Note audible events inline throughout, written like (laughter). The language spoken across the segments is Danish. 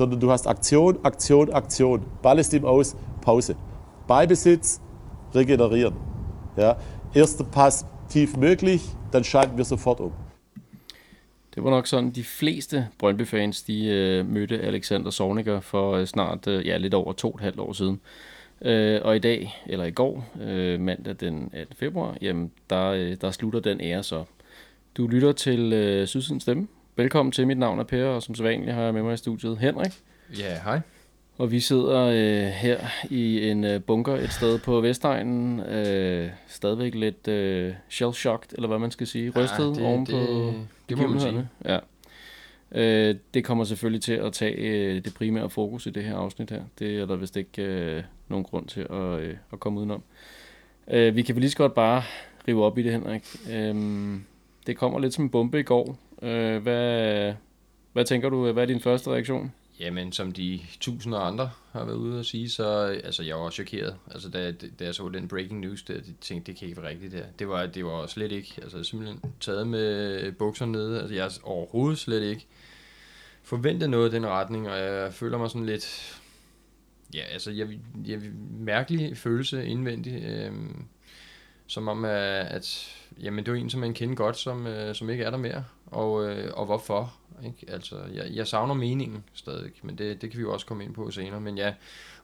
sondern du hast Aktion, Aktion, Aktion. Ball ist im Aus, Pause. Ballbesitz, regenerieren. Ja. Erster Pass tief möglich, dann schalten wir sofort um. Det var nok sådan, de fleste Brøndby-fans, de øh, mødte Alexander Zorniger for øh, snart øh, ja, lidt over to og et halvt år siden. Øh, og i dag, eller i går, øh, mandag den 18. februar, jamen, der, øh, der slutter den ære så. Du lytter til øh, Sydsidens Stemme. Velkommen til, mit navn er Per, og som så vanligt har jeg med mig i studiet Henrik. Ja, hej. Og vi sidder øh, her i en øh, bunker et sted på Vestegnen, øh, stadigvæk lidt øh, shell-shocked, eller hvad man skal sige, rystet ja, det, oven det, på det må man sige. Ja. Øh, det kommer selvfølgelig til at tage øh, det primære fokus i det her afsnit her. Det er der vist ikke øh, nogen grund til at, øh, at komme udenom. Øh, vi kan vel lige så godt bare rive op i det, Henrik. Øh, det kommer lidt som en bombe i går. Øh, hvad, hvad tænker du, hvad er din første reaktion? Jamen, som de tusinder andre har været ude at sige, så altså, jeg var også chokeret. Altså, da, da jeg så den breaking news, der, de tænkte, det kan ikke være rigtigt der. Det var, det var slet ikke, altså simpelthen taget med bukserne nede. Altså, jeg overhovedet slet ikke forventet noget i den retning, og jeg føler mig sådan lidt, ja, altså, jeg, jeg, mærkelig følelse indvendigt. Øh, som om, at, at jamen, det er en, som man kender godt, som, øh, som ikke er der mere. Og, øh, og hvorfor? Ikke? Altså, jeg, jeg savner meningen stadig, men det, det kan vi jo også komme ind på senere. Men ja,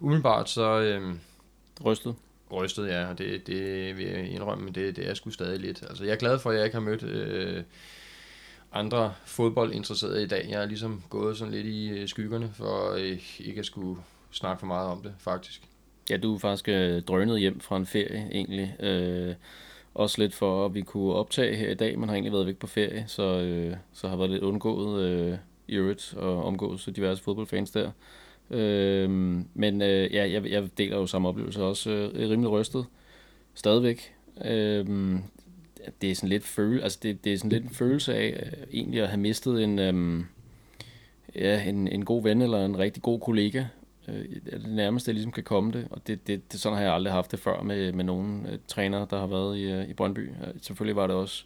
umiddelbart så... Øh, rystet. Rystet, ja, og det, det vil jeg indrømme, men det, det er sgu stadig lidt. Altså, jeg er glad for, at jeg ikke har mødt øh, andre fodboldinteresserede i dag. Jeg er ligesom gået sådan lidt i øh, skyggerne, for øh, ikke at skulle snakke for meget om det, faktisk. Ja, du er faktisk øh, drønet hjem fra en ferie, egentlig. Øh, også lidt for, at vi kunne optage her i dag. Man har egentlig været væk på ferie, så, øh, så har været lidt undgået øh, i øvrigt og omgået diverse fodboldfans der. Øh, men øh, ja, jeg, jeg deler jo samme oplevelse også. Øh, rimelig rystet. Stadigvæk. Øh, det er sådan lidt føle, altså det, det er sådan lidt en følelse af øh, egentlig at have mistet en, øh, ja, en, en god ven eller en rigtig god kollega, øh, er det nærmeste, jeg ligesom kan komme det. Og det, det, det, sådan har jeg aldrig haft det før med, med nogen øh, trænere, der har været i, øh, i Brøndby. Øh, selvfølgelig var det også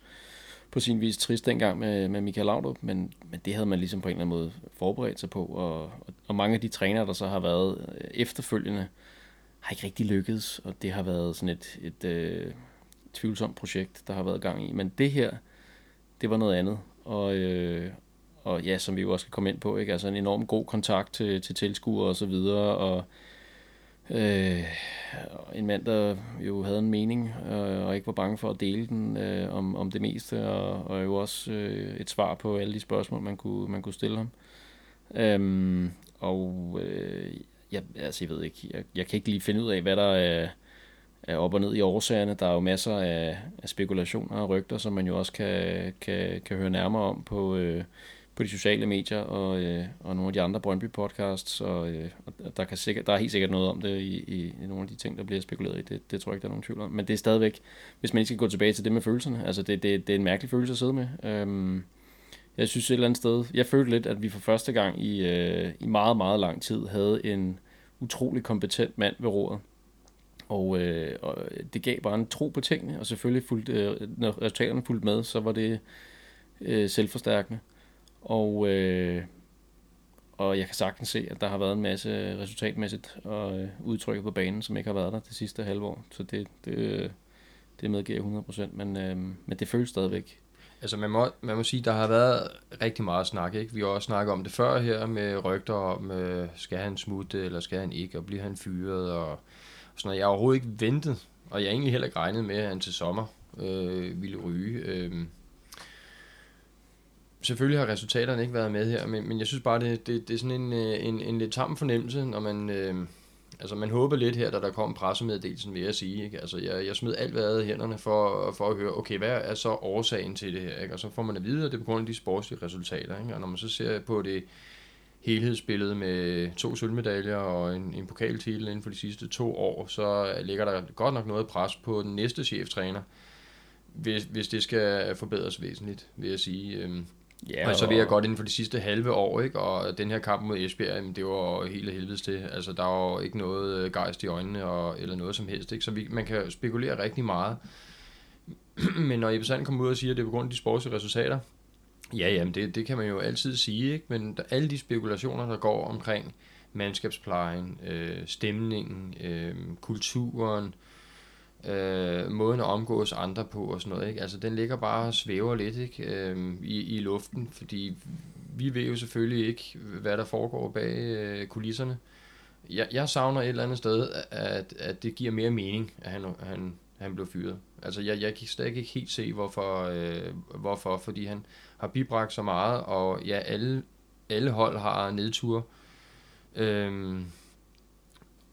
på sin vis trist dengang med, med Michael Laudrup, men, men det havde man ligesom på en eller anden måde forberedt sig på. Og, og, og mange af de trænere, der så har været øh, efterfølgende, har ikke rigtig lykkedes, og det har været sådan et, et øh, tvivlsomt projekt, der har været gang i. Men det her, det var noget andet. Og, øh, og ja, som vi jo også skal komme ind på, ikke? altså en enorm god kontakt til, til tilskuere og så videre, og øh, en mand, der jo havde en mening, øh, og ikke var bange for at dele den øh, om, om det meste, og, og jo også øh, et svar på alle de spørgsmål, man kunne, man kunne stille ham. Øhm, og øh, jeg, altså, jeg ved ikke, jeg, jeg kan ikke lige finde ud af, hvad der er, er op og ned i årsagerne. Der er jo masser af, af spekulationer og rygter, som man jo også kan, kan, kan høre nærmere om på, øh, på de sociale medier og, øh, og nogle af de andre Brøndby podcasts, og, øh, og der, kan sikkert, der er helt sikkert noget om det i, i, i nogle af de ting, der bliver spekuleret i. Det, det tror jeg ikke, der er nogen tvivl om. Men det er stadigvæk, hvis man ikke skal gå tilbage til det med følelserne, altså det, det, det er en mærkelig følelse at sidde med. Øhm, jeg synes et eller andet sted, jeg følte lidt, at vi for første gang i, øh, i meget, meget lang tid havde en utrolig kompetent mand ved rådet. Og, øh, og det gav bare en tro på tingene, og selvfølgelig fulgte, øh, når resultaterne fulgte med, så var det øh, selvforstærkende. Og, øh, og jeg kan sagtens se, at der har været en masse resultatmæssigt og øh, udtrykket på banen, som ikke har været der det sidste halve år. Så det, det, det medgiver jeg 100%, men, øh, men det føles stadigvæk. Altså man må, man må sige, der har været rigtig meget snak, ikke? Vi har også snakket om det før her med rygter om, øh, skal han smutte, eller skal han ikke, og bliver han fyret, og, og sådan noget. Jeg har overhovedet ikke ventet, og jeg har egentlig heller ikke regnet med, at han til sommer øh, ville ryge. Øh, selvfølgelig har resultaterne ikke været med her, men, men jeg synes bare, det, det, det er sådan en, øh, en, en lidt tam fornemmelse, når man... Øh, altså man håber lidt her, da der kom pressemeddelelsen, vil jeg sige. Ikke? Altså jeg, jeg smed alt hvad i hænderne for, for at høre, okay, hvad er så årsagen til det her? Ikke? Og så får man at vide, at det er på grund af de sportslige resultater. Ikke? Og når man så ser på det helhedsbillede med to sølvmedaljer og en, en pokaltitel inden for de sidste to år, så ligger der godt nok noget pres på den næste cheftræner, hvis, hvis det skal forbedres væsentligt, vil jeg sige. Øhm, Ja, og så vil jeg godt inden for de sidste halve år, ikke? og den her kamp mod Esbjerg, det var helt helvedes til. Altså, der var ikke noget øh, gejst i øjnene, og, eller noget som helst. Ikke? Så vi, man kan spekulere rigtig meget. (clears throat) Men når Ebbe Sand kommer ud og siger, at det er på grund af de sportslige resultater, Ja, jamen det, det kan man jo altid sige, ikke? men der, alle de spekulationer, der går omkring mandskabsplejen, øh, stemningen, øh, kulturen, øh, øh, måden at omgås andre på og sådan noget, ikke? altså den ligger bare og svæver lidt ikke? Øh, i, i luften, fordi vi ved jo selvfølgelig ikke, hvad der foregår bag øh, kulisserne. Jeg, jeg savner et eller andet sted, at, at det giver mere mening, at han, han, han blev fyret. Altså, jeg, jeg kan stadig ikke helt se, hvorfor, øh, hvorfor, fordi han har bibragt så meget, og ja, alle, alle hold har nedture. Øh,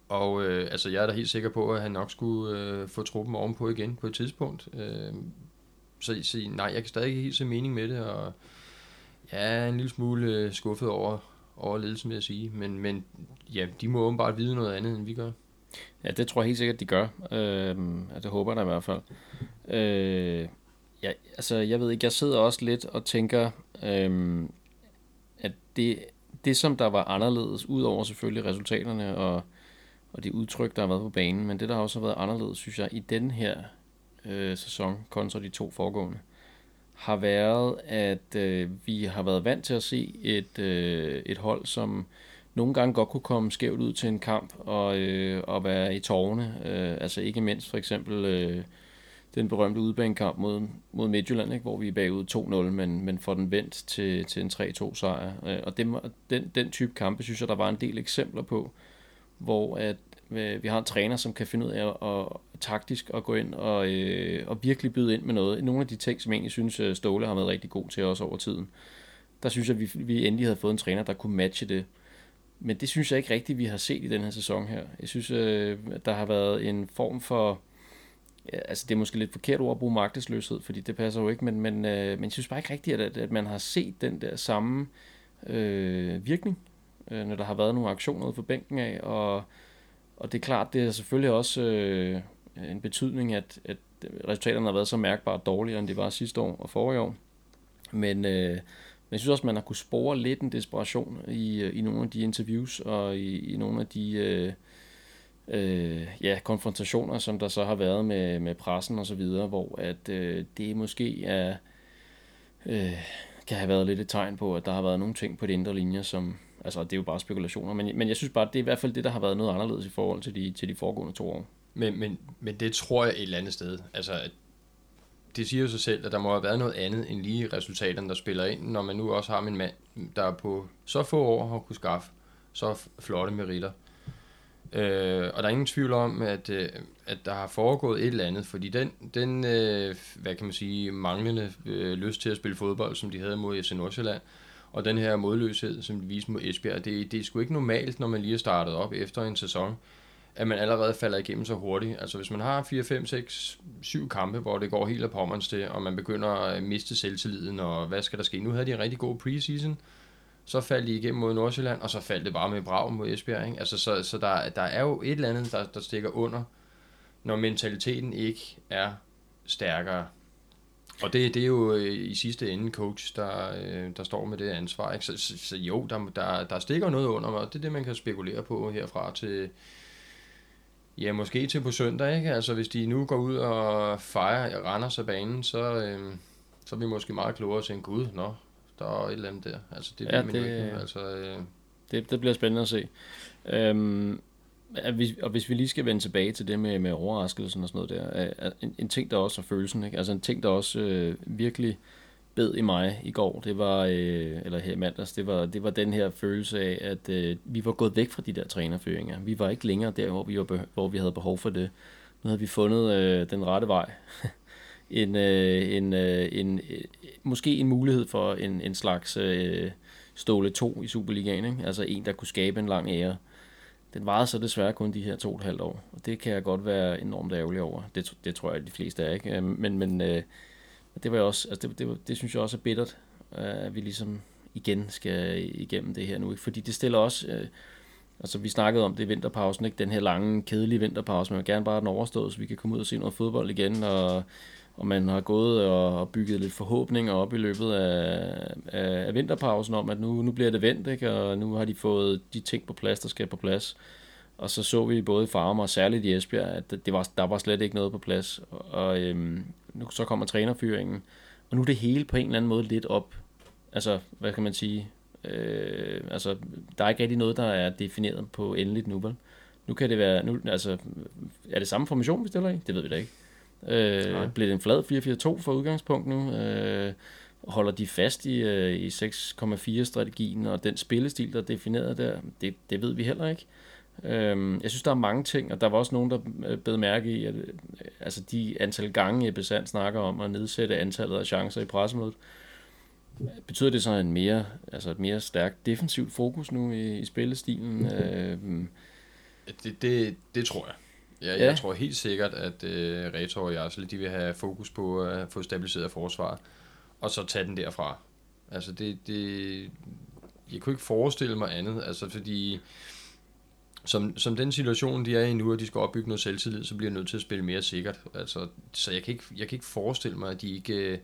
og øh, altså, jeg er da helt sikker på, at han nok skulle øh, få truppen ovenpå igen på et tidspunkt. Øh, så, så nej, jeg kan stadig ikke helt se mening med det, og jeg er en lille smule øh, skuffet over, over ledelsen, vil jeg sige. Men, men ja, de må åbenbart vide noget andet, end vi gør. Ja, det tror jeg helt sikkert, de gør. Øh, det håber jeg i hvert fald. Øh, ja, altså, jeg ved ikke, jeg sidder også lidt og tænker, øh, at det, det, som der var anderledes, udover selvfølgelig resultaterne og, og de udtryk, der har været på banen, men det, der har også været anderledes, synes jeg, i den her øh, sæson kontra de to foregående, har været, at øh, vi har været vant til at se et, øh, et hold, som nogle gange godt kunne komme skævt ud til en kamp og, øh, og være i tårne. Øh, altså ikke mindst for eksempel øh, den berømte udbanekamp mod, mod Midtjylland, ikke? hvor vi er bagud 2-0, men, men får den vendt til, til en 3-2 sejr. Øh, og det, den, den type kampe, synes jeg, der var en del eksempler på, hvor at øh, vi har en træner, som kan finde ud af at, at taktisk at gå ind og, øh, og virkelig byde ind med noget. Nogle af de ting, som jeg egentlig synes, øh, Ståle har været rigtig god til os over tiden. Der synes jeg, at vi, vi endelig havde fået en træner, der kunne matche det. Men det synes jeg ikke rigtigt, vi har set i den her sæson her. Jeg synes, øh, der har været en form for... Ja, altså, det er måske lidt forkert ord at bruge magtesløshed, fordi det passer jo ikke, men, men, øh, men jeg synes bare ikke rigtigt, at, at man har set den der samme øh, virkning, øh, når der har været nogle aktioner ude for bænken af, og, og det er klart, det er selvfølgelig også øh, en betydning, at, at resultaterne har været så mærkbart dårligere, end det var sidste år og forrige år. Men, øh, men jeg synes også, man har kunne spore lidt en desperation i, øh, i nogle af de interviews og i, i nogle af de øh, øh, ja, konfrontationer, som der så har været med, med pressen og så videre, hvor at øh, det måske er, øh, kan have været lidt et tegn på, at der har været nogle ting på de indre linjer, som, altså det er jo bare spekulationer, men, men jeg synes bare, at det er i hvert fald det, der har været noget anderledes i forhold til de, til de foregående to år. Men, men, men det tror jeg et eller andet sted. Altså, det siger jo sig selv, at der må have været noget andet end lige resultaterne, der spiller ind, når man nu også har en mand, der på så få år har kunne skaffe så flotte meritter. Øh, og der er ingen tvivl om, at, øh, at der har foregået et eller andet, fordi den, den øh, hvad kan man sige, manglende øh, lyst til at spille fodbold, som de havde mod FC Nordsjælland, og den her modløshed, som de viste mod Esbjerg, det, det er sgu ikke normalt, når man lige er startet op efter en sæson, at man allerede falder igennem så hurtigt. Altså hvis man har 4, 5, 6, 7 kampe, hvor det går helt af pommerens til, og man begynder at miste selvtilliden, og hvad skal der ske? Nu havde de en rigtig god preseason, så faldt de igennem mod Nordsjælland, og så faldt det bare med brag mod Esbjerg. Ikke? Altså, så så der, der er jo et eller andet, der, der stikker under, når mentaliteten ikke er stærkere. Og det, det er jo øh, i sidste ende coach, der, øh, der står med det ansvar. Ikke? Så, så, så jo, der, der, der stikker noget under, og det er det, man kan spekulere på herfra til, Ja, måske til på søndag, ikke? Altså, hvis de nu går ud og fejrer Randers af banen, så, øh, så er vi måske meget klogere til en gud, nå, der er et eller andet der. Altså, det, ja, det, ikke Altså, øh... det, det bliver spændende at se. Øhm, at vi, og hvis vi lige skal vende tilbage til det med, med overraskelsen og sådan noget der, er, en, en ting, der også er følelsen, ikke? altså en ting, der også øh, virkelig bed i mig i går, det var, øh, eller her i mandags, det var, det var den her følelse af, at øh, vi var gået væk fra de der trænerføringer. Vi var ikke længere der, hvor vi, var hvor vi havde behov for det. Nu havde vi fundet øh, den rette vej. (laughs) en, øh, en, øh, en, øh, måske en mulighed for en, en slags øh, ståle 2 i Superligaen. Ikke? Altså en, der kunne skabe en lang ære. Den varede så desværre kun de her to og et halvt år. Og det kan jeg godt være enormt ærgerlig over. Det, det tror jeg, de fleste er. ikke. Øh, men, men øh, det var også, altså det, det, det synes jeg også er bittert, øh, at vi ligesom igen skal igennem det her nu. Ikke? Fordi det stiller også, øh, altså vi snakkede om det i vinterpausen, ikke? den her lange, kedelige vinterpause, man vil gerne bare den overstået, så vi kan komme ud og se noget fodbold igen, og, og man har gået og bygget lidt forhåbninger op i løbet af, af, af vinterpausen om, at nu, nu bliver det vendt, ikke? og nu har de fået de ting på plads, der skal på plads. Og så så vi både i Farmer og særligt i Esbjerg, at det var, der var slet ikke noget på plads. Og øhm, nu så kommer trænerfyringen, og nu er det hele på en eller anden måde lidt op altså, hvad kan man sige, øh, altså, der er ikke rigtig noget, der er defineret på endeligt nu, vel? Nu kan det være, nu, altså, er det samme formation, vi stiller i? Det ved vi da ikke. Øh, bliver det en flad 4-4-2 for udgangspunkt nu? Øh, holder de fast i, øh, i 6,4-strategien og den spillestil, der er defineret der? Det, det ved vi heller ikke. Øh, jeg synes, der er mange ting, og der var også nogen, der øh, bed mærke i, at øh, altså de antal gange, Ebbe Sand snakker om at nedsætte antallet af chancer i pressemødet, betyder det så en mere, altså et mere stærkt defensivt fokus nu i, i spillestilen? (laughs) Øh, det, det, det tror jeg. Ja, ja. Jeg tror helt sikkert, at øh, Retor og Jarsel, de vil have fokus på at få stabiliseret forsvaret, og så tage den derfra. Altså det, det, jeg kunne ikke forestille mig andet, altså fordi som, som den situation, de er i nu, og de skal opbygge noget selvtillid, så bliver jeg nødt til at spille mere sikkert. Altså, så jeg kan, ikke, jeg kan ikke forestille mig, at de ikke øh,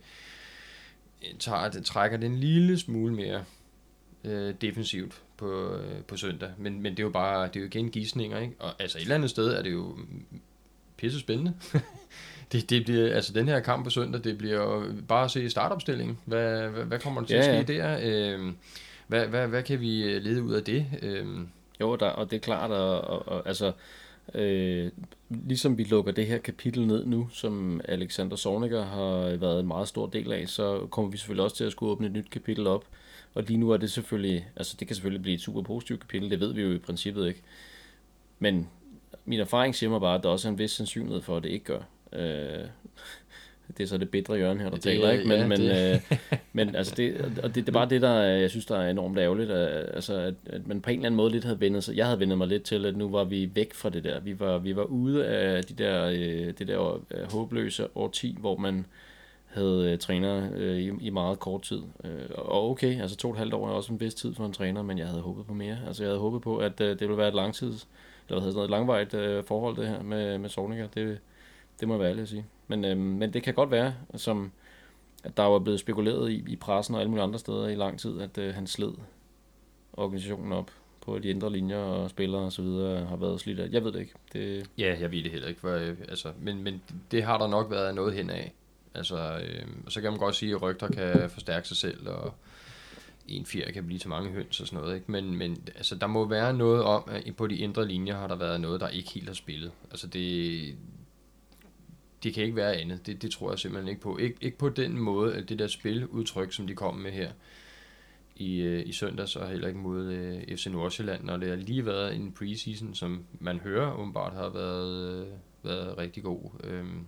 tager, trækker den lille smule mere øh, defensivt på, øh, på søndag. Men, men det er jo bare, det er jo igen gissninger, ikke? Og altså et eller andet sted er det jo pisse spændende. (laughs) det, det bliver, altså den her kamp på søndag, det bliver jo bare at se startopstillingen. Hvad, hvad, hvad kommer der til ja, at ske ja. der? Øh, hvad, hvad, hvad kan vi lede ud af det? Øh, jo, der, og det er klart, og, og, og altså, øh, ligesom vi lukker det her kapitel ned nu, som Alexander Sorniger har været en meget stor del af, så kommer vi selvfølgelig også til at skulle åbne et nyt kapitel op. Og lige nu er det selvfølgelig, altså det kan selvfølgelig blive et super positivt kapitel, det ved vi jo i princippet ikke. Men min erfaring siger mig bare, at der også er en vis sandsynlighed for, at det ikke gør. Øh, det er så det bedre hjørne her, der det, taler, ikke? Men, ja, men, det. øh, men altså det, og det, det er bare det, der jeg synes, der er enormt ærgerligt, at, altså, at, at man på en eller anden måde lidt havde vendet sig. Jeg havde vendet mig lidt til, at nu var vi væk fra det der. Vi var, vi var ude af de der, øh, det der øh, håbløse årti, hvor man havde øh, træner øh, i, i meget kort tid. Øh, og okay, altså to og et halvt år er også en vis tid for en træner, men jeg havde håbet på mere. Altså jeg havde håbet på, at øh, det ville være et langtids, eller hvad hedder sådan et langvejt øh, forhold det her med, med Sorniger. Det, det må jeg være ærlig at sige. Men, øh, men det kan godt være, som, at der var blevet spekuleret i, i pressen og alle mulige andre steder i lang tid, at øh, han sled organisationen op på de indre linjer og spillere og så videre har været slidt af. Jeg ved det ikke. Det... Ja, jeg ved det heller ikke. For, øh, altså, men, men det har der nok været noget hen af. Altså, øh, så kan man godt sige, at rygter kan forstærke sig selv, og en fjer kan blive til mange høns og sådan noget. Ikke? Men, men altså, der må være noget om, at på de indre linjer har der været noget, der ikke helt har spillet. Altså det, det kan ikke være andet. Det, det tror jeg simpelthen ikke på. Ik, ikke på den måde, at det der spiludtryk, som de kom med her i, øh, i søndags, og heller ikke mod øh, FC Nordsjælland, når det har lige været en preseason, som man hører åbenbart har været, øh, været rigtig god. Øhm,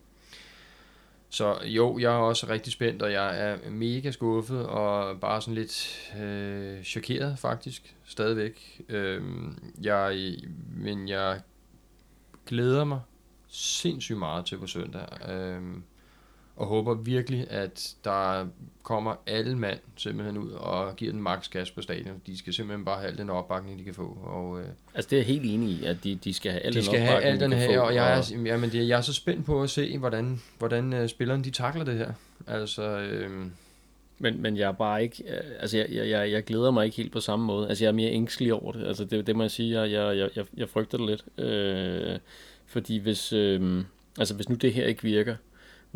så jo, jeg er også rigtig spændt, og jeg er mega skuffet, og bare sådan lidt øh, chokeret faktisk, stadigvæk. Øhm, jeg, men jeg glæder mig sindssygt meget til på søndag. Øhm, og håber virkelig, at der kommer alle mand simpelthen ud og giver den max gas på stadion. De skal simpelthen bare have al den opbakning, de kan få. Og, øh, altså det er jeg helt enig i, at de, de skal have al de den skal opbakning, have al den de her, få, og jeg er, og... jamen, det, jeg er så spændt på at se, hvordan, hvordan uh, spillerne de takler det her. Altså, øh, men, men jeg er bare ikke, øh, altså jeg, jeg, jeg glæder mig ikke helt på samme måde. Altså jeg er mere ængstelig over det. Altså det, det må jeg sige, jeg, jeg, jeg, jeg frygter det lidt. Øh, fordi hvis, øh, altså hvis nu det her ikke virker,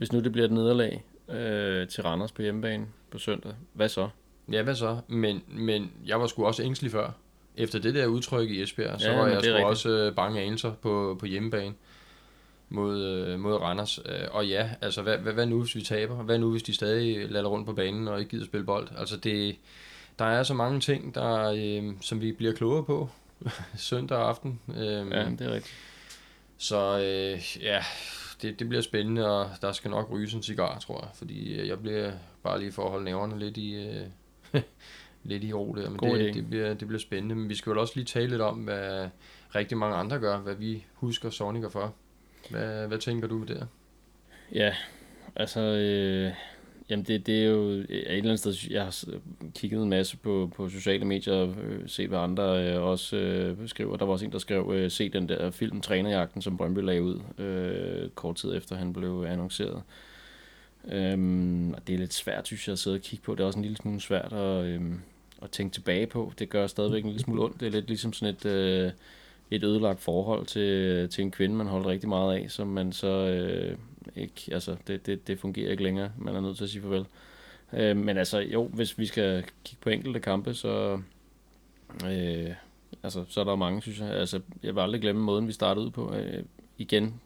hvis nu det bliver et nederlag øh, til Randers på hjemmebane på søndag, hvad så? Ja, hvad så? Men, men jeg var sgu også ængstelig før. Efter det der udtryk i Esbjerg, ja, så var jeg sgu rigtigt. også øh, bange anelser på, på hjemmebane mod, øh, mod Randers. Øh, og ja, altså hvad, hvad, hvad nu hvis vi taber? Hvad nu hvis de stadig lader rundt på banen og ikke gider spille bold? Altså det, der er så mange ting, der, øh, som vi bliver klogere på (laughs) søndag aften. Øh, ja, det er rigtigt. Så øh, ja, det, det bliver spændende, og der skal nok ryge en cigar, tror jeg. Fordi øh, jeg bliver bare lige for at holde næverne lidt i, øh, (laughs) lidt i ro der. Men det, det, bliver, det bliver spændende. Men vi skal jo også lige tale lidt om, hvad rigtig mange andre gør, hvad vi husker Sonic for. Hvad, hvad tænker du der? Ja, altså... Øh Jamen det, det er jo øh, et eller andet sted, jeg har kigget en masse på, på sociale medier og øh, set, hvad andre øh, også øh, skriver. Der var også en, der skrev, øh, se den der film Trænerjagten, som Brøndby lagde ud øh, kort tid efter han blev annonceret. Øhm, og det er lidt svært, synes jeg, at sidde og kigge på. Det er også en lille smule svært at, øh, at tænke tilbage på. Det gør stadigvæk en lille smule ondt. Det er lidt ligesom sådan et... Øh, et ødelagt forhold til, til en kvinde, man holdt rigtig meget af, som man så øh, ikke, altså det, det, det fungerer ikke længere. Man er nødt til at sige farvel. Øh, men altså, jo, hvis vi skal kigge på enkelte kampe, så, øh, altså, så er der mange, synes jeg. Altså, jeg vil aldrig glemme måden, vi startede ud på. Øh, igen,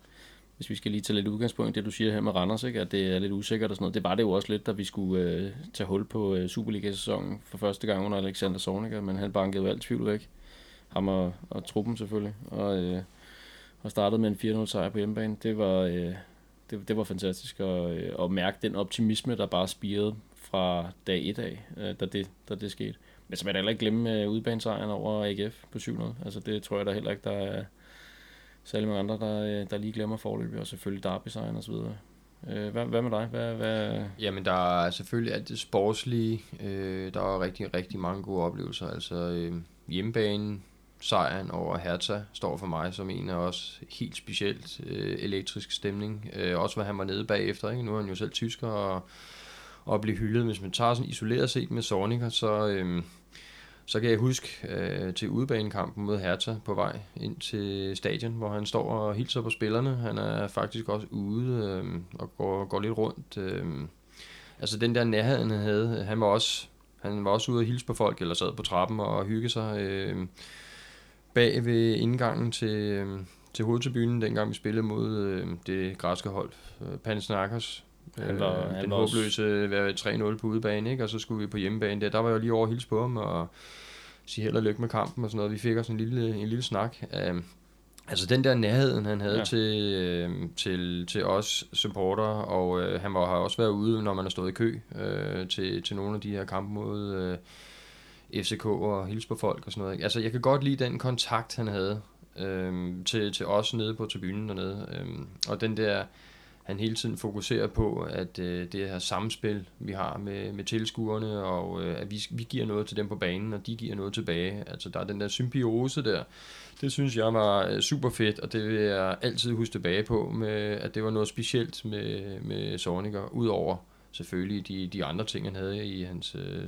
hvis vi skal lige tage lidt udgangspunkt, det du siger her med Randers, ikke? at det er lidt usikkert og sådan noget. Det var det jo også lidt, da vi skulle øh, tage hul på øh, Superliga-sæsonen for første gang under Alexander Zorniger, men han bankede jo alt tvivl væk. Ham og, og truppen selvfølgelig. Og, øh, og startede med en 4-0 sejr på hjemmebane. Det var, øh, det, det var fantastisk at, øh, at mærke den optimisme, der bare spirede fra dag 1 af, øh, da, det, da det skete. Men så vil jeg da heller ikke glemme øh, udbanesejren over AGF på 7-0. Altså det tror jeg da heller ikke, der er særlig mange andre, der, der lige glemmer forløbet, og selvfølgelig Derby-sejren osv. Hvad, hvad med dig? Hvad, hvad... Jamen, der er selvfølgelig alt det sportslige. Der er rigtig, rigtig mange gode oplevelser. Altså hjemmebanen, sejren over Hertha står for mig som en af os helt specielt øh, elektrisk stemning. Øh, også hvad han var nede bagefter. Ikke? Nu er han jo selv tysker og, og blive hyldet. Hvis man tager sådan isoleret set med Zorniger, så, øh, så kan jeg huske øh, til udebanekampen mod Hertha på vej ind til stadion, hvor han står og hilser på spillerne. Han er faktisk også ude øh, og går, går lidt rundt. Øh. Altså den der nærhed, han havde, han var også, han var også ude og hilse på folk, eller sad på trappen og hygge sig øh, bag ved indgangen til, øh, til hovedtribunen, dengang vi spillede mod øh, det græske hold, øh, Panathinaikos. Han var, øh, han den var håbløse 3-0 på udebane, ikke? og så skulle vi på hjemmebane der. Der var jeg lige over hilse på ham og sige held og lykke med kampen og sådan noget. Vi fik også en lille, en lille snak. Uh, altså den der nærhed, han havde ja. til, uh, til, til os supporter, og uh, han var, har også været ude, når man har stået i kø uh, til, til nogle af de her kampe mod uh, FCK og hilse på folk og sådan noget. Altså jeg kan godt lide den kontakt, han havde uh, til, til os nede på tribunen dernede. Uh, og den der han hele tiden fokuserer på, at øh, det her samspil, vi har med, med tilskuerne, og øh, at vi, vi giver noget til dem på banen, og de giver noget tilbage. Altså der er den der symbiose der. Det synes jeg var øh, super fedt, og det vil jeg altid huske tilbage på, med, at det var noget specielt med, med Zorniger, udover selvfølgelig de, de andre ting, han havde i hans... Øh,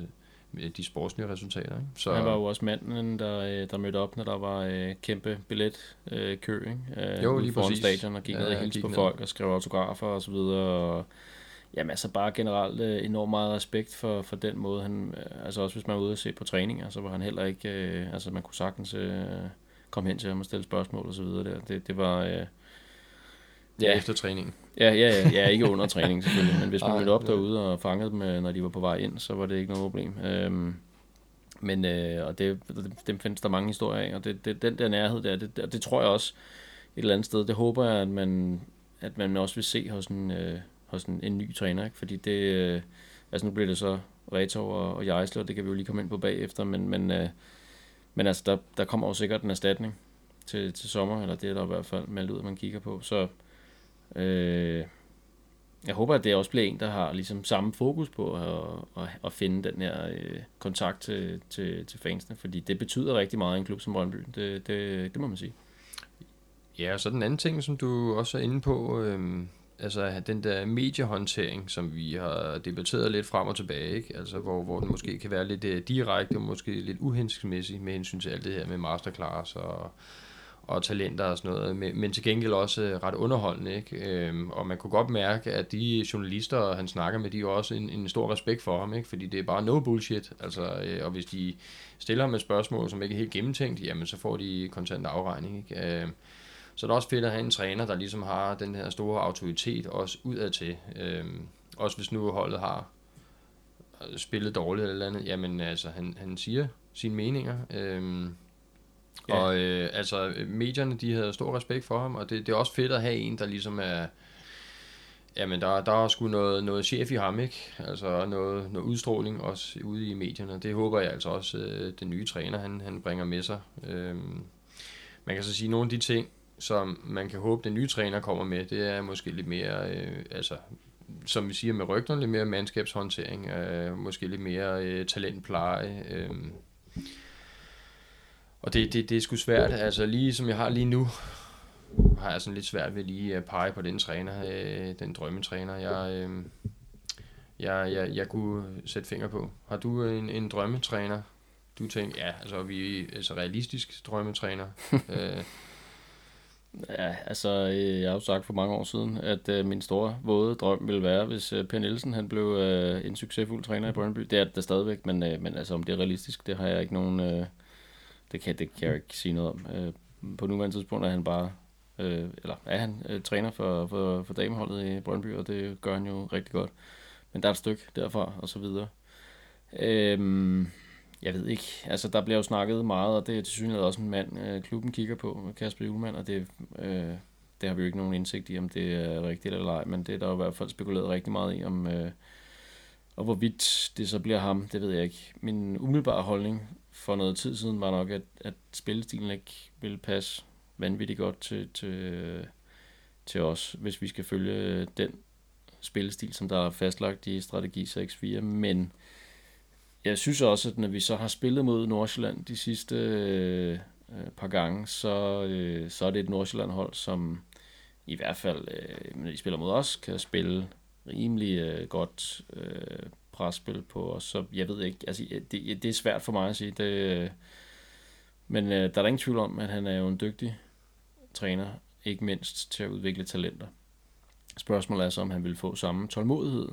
de sportslige resultater. Ikke? Så... Han var jo også manden, der, øh, der mødte op, når der var øh, kæmpe billetkø øh, ikke? Øh, jo, lige foran stadion og gik ja, ned og hilste på ned. folk og skrev autografer og så videre. Og, jamen altså bare generelt øh, enormt meget respekt for, for den måde. Han, øh, altså også hvis man var ude og se på træninger, så var han heller ikke, øh, altså man kunne sagtens øh, komme hen til ham og stille spørgsmål og så videre der. Det, det var... Øh, Ja, efter træningen. Ja, ja, ja, ja ikke under træning selvfølgelig, men hvis man mødte op derude og fangede dem, øh, når de var på vej ind, så var det ikke noget problem. Øhm, men øh, og det, dem findes der mange historier af, og det, det, den der nærhed der, det, det, det tror jeg også et eller andet sted, det håber jeg, at man, at man også vil se hos en, øh, hos en, en ny træner, ikke? fordi det, øh, altså nu bliver det så Retov og, og Jejsler, det kan vi jo lige komme ind på bagefter, men, men, øh, men altså der, der kommer jo sikkert en erstatning til, til sommer, eller det er der i hvert fald meldt ud, at man kigger på, så Øh, jeg håber, at det også bliver en, der har ligesom samme fokus på at, at, at finde den her øh, kontakt til, til, til fansene, fordi det betyder rigtig meget i en klub som Brøndby. Det, det, det må man sige. Ja, og så den anden ting, som du også er inde på, øh, altså den der mediehåndtering, som vi har debatteret lidt frem og tilbage, ikke? Altså, hvor, hvor den måske kan være lidt øh, direkte og måske lidt uhensigtsmæssig med hensyn til alt det her med masterclass og og talenter og sådan noget, men, men til gengæld også øh, ret underholdende, ikke? Øhm, og man kunne godt mærke, at de journalister, han snakker med, de har også en, en stor respekt for ham, ikke? Fordi det er bare no bullshit, altså, øh, og hvis de stiller ham et spørgsmål, som ikke er helt gennemtænkt, jamen så får de kontant afregning, ikke? Øhm, så det er også fedt at have en træner, der ligesom har den her store autoritet også udad til. Øhm, også hvis nu holdet har øh, spillet dårligt eller andet, jamen altså, han, han siger sine meninger. Øhm, Ja. Og øh, altså, medierne, de havde stor respekt for ham, og det, det er også fedt at have en, der ligesom er... Jamen, der, der er sgu noget, noget chef i ham, ikke? Altså noget, noget udstråling også ude i medierne. Det håber jeg altså også, øh, den nye træner, han, han bringer med sig. Øhm, man kan så sige, nogle af de ting, som man kan håbe, den nye træner kommer med, det er måske lidt mere, øh, altså, som vi siger med rygterne, lidt mere mandskabshåndtering, øh, måske lidt mere øh, talentpleje, øh, og det, det, det er sgu svært. Altså lige som jeg har lige nu, har jeg sådan lidt svært ved lige at pege på den træner, øh, den drømmetræner, jeg, øh, jeg, jeg, jeg kunne sætte finger på. Har du en, en drømmetræner? Du tænker, ja, altså vi er altså realistisk drømmetræner. (laughs) øh, Ja, altså, øh, jeg har jo sagt for mange år siden, at øh, min store våde drøm ville være, hvis øh, Per Nielsen han blev øh, en succesfuld træner i Brøndby. Det er det stadigvæk, men, øh, men altså, om det er realistisk, det har jeg ikke nogen... Øh, det, kan, det kan jeg ikke sige noget om. Øh, på nuværende tidspunkt er han bare... Øh, eller er han øh, træner for, for, for dameholdet i Brøndby, og det gør han jo rigtig godt. Men der er et stykke derfra, og så videre. Øh, jeg ved ikke. Altså, der bliver jo snakket meget, og det er til synligheden også en mand, øh, klubben kigger på, Kasper Julemand, og det, øh, det har vi jo ikke nogen indsigt i, om det er rigtigt eller ej, men det er der jo i hvert fald spekuleret rigtig meget i, om, øh, og hvorvidt det så bliver ham, det ved jeg ikke. Min umiddelbare holdning for noget tid siden var nok, at, at spillestilen ikke ville passe vanvittigt godt til, til, til os, hvis vi skal følge den spillestil, som der er fastlagt i strategi 6-4, men jeg synes også, at når vi så har spillet mod Nordsjælland de sidste øh, par gange, så, øh, så er det et Nordsjælland-hold, som i hvert fald, øh, når de spiller mod os, kan spille rimelig øh, godt øh, presspil på os. Så jeg ved ikke, altså det, det er svært for mig at sige. Det, øh, men øh, der er ingen tvivl om, at han er jo en dygtig træner, ikke mindst til at udvikle talenter. Spørgsmålet er så, om han vil få samme tålmodighed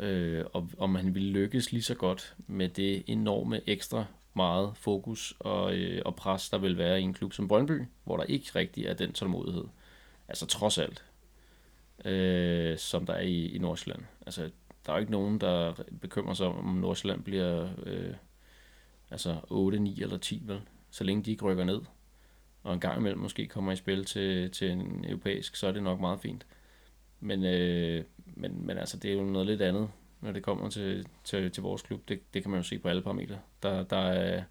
øh, og om han ville lykkes lige så godt med det enorme ekstra meget fokus og, øh, og pres, der vil være i en klub som Brøndby, hvor der ikke rigtig er den tålmodighed. Altså trods alt, øh, som der er i, i Nordsjælland. Altså, der er jo ikke nogen, der bekymrer sig om, om Nordsjælland bliver øh, altså 8, 9 eller 10, vel? Så længe de ikke rykker ned, og en gang imellem måske kommer i spil til, til en europæisk, så er det nok meget fint. Men, øh, men, men altså, det er jo noget lidt andet, når det kommer til, til, til vores klub. Det, det kan man jo se på alle parametre. Der, der er,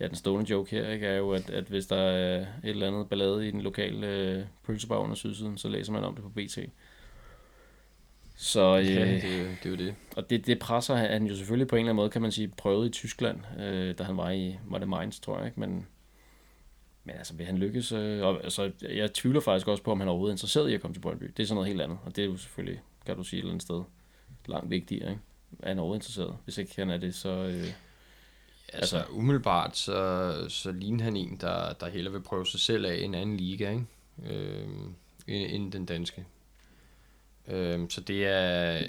ja, den stående joke her, ikke, er jo, at, at hvis der er et eller andet ballade i den lokale øh, pølsebar under sydsiden, så læser man om det på BT. Så, øh, ja, det, det er jo det. Og det, det presser han jo selvfølgelig på en eller anden måde, kan man sige, prøvet i Tyskland, øh, da han var i, var det Mainz, tror jeg, ikke? Men, men altså, vil han lykkes? Øh, og, altså, jeg tvivler faktisk også på, om han er overhovedet er interesseret i at komme til Brøndby. Det er sådan noget helt andet, og det er jo selvfølgelig, kan du sige et eller andet sted, langt vigtigere. Ikke? Er han overhovedet interesseret? Hvis ikke han er det, så... Øh, altså, altså, umiddelbart, så, så ligner han en, der, der hellere vil prøve sig selv af en anden liga, ikke? Øh, end den danske. Øh, så det er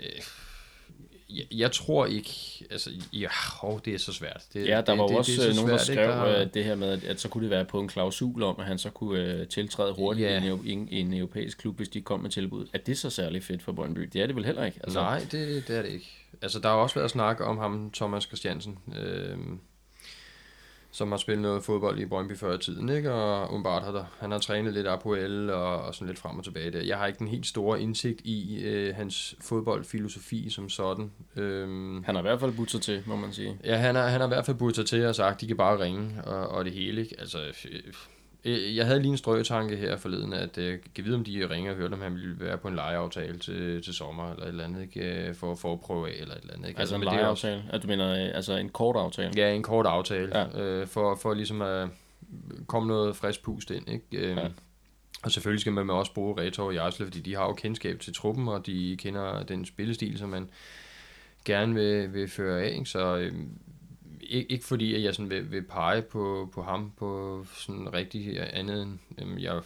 jeg, jeg tror ikke, altså, ja, oh, det er så svært. Det, ja, der var det, også det, det nogen, der skrev ikke? Der... det her med, at så kunne det være på en klausul om, at han så kunne uh, tiltræde hurtigt Ja. i, en, i en europæisk klub, hvis de kom med tilbud. Er det så særlig fedt for Brøndby? Det er det vel heller ikke? Altså... Nej, det, det er det ikke. Altså, der har også været snak om ham, Thomas Christiansen, øh, som har spillet noget fodbold i Brøndby før i tiden, ikke? Og umiddelbart har der, han har trænet lidt Apoel og, og sådan lidt frem og tilbage der. Jeg har ikke den helt store indsigt i øh, hans fodboldfilosofi som sådan. Øhm, Han har i hvert fald budt sig til, må man sige. Ja, han har, han har i hvert fald budt sig til og sagt, de kan bare ringe og, og det hele. Ikke? Altså, øh, jeg havde lige en strøgetanke her forleden, at øh, kan vide, om de ringer og hørte, om han ville være på en lejeaftale til, til sommer eller et eller andet, ikke? Øh, for, at prøve af eller et eller andet. Ikke? Altså en men det er også- lejeaftale. At du mener, øh, altså en kort aftale. Ja, en kort aftale, Ja. øh, for, for ligesom at komme noget frisk pust ind. Ikke? Øh, ja. Og selvfølgelig skal man også bruge Retor og Jarsle, fordi de har jo kendskab til truppen, og de kender den spillestil, som man gerne vil, vil føre af. Ikke? Så øh, ikke, ikke fordi, at jeg sådan vil, vil pege på, på ham på sådan rigtig andet end øhm, jeg,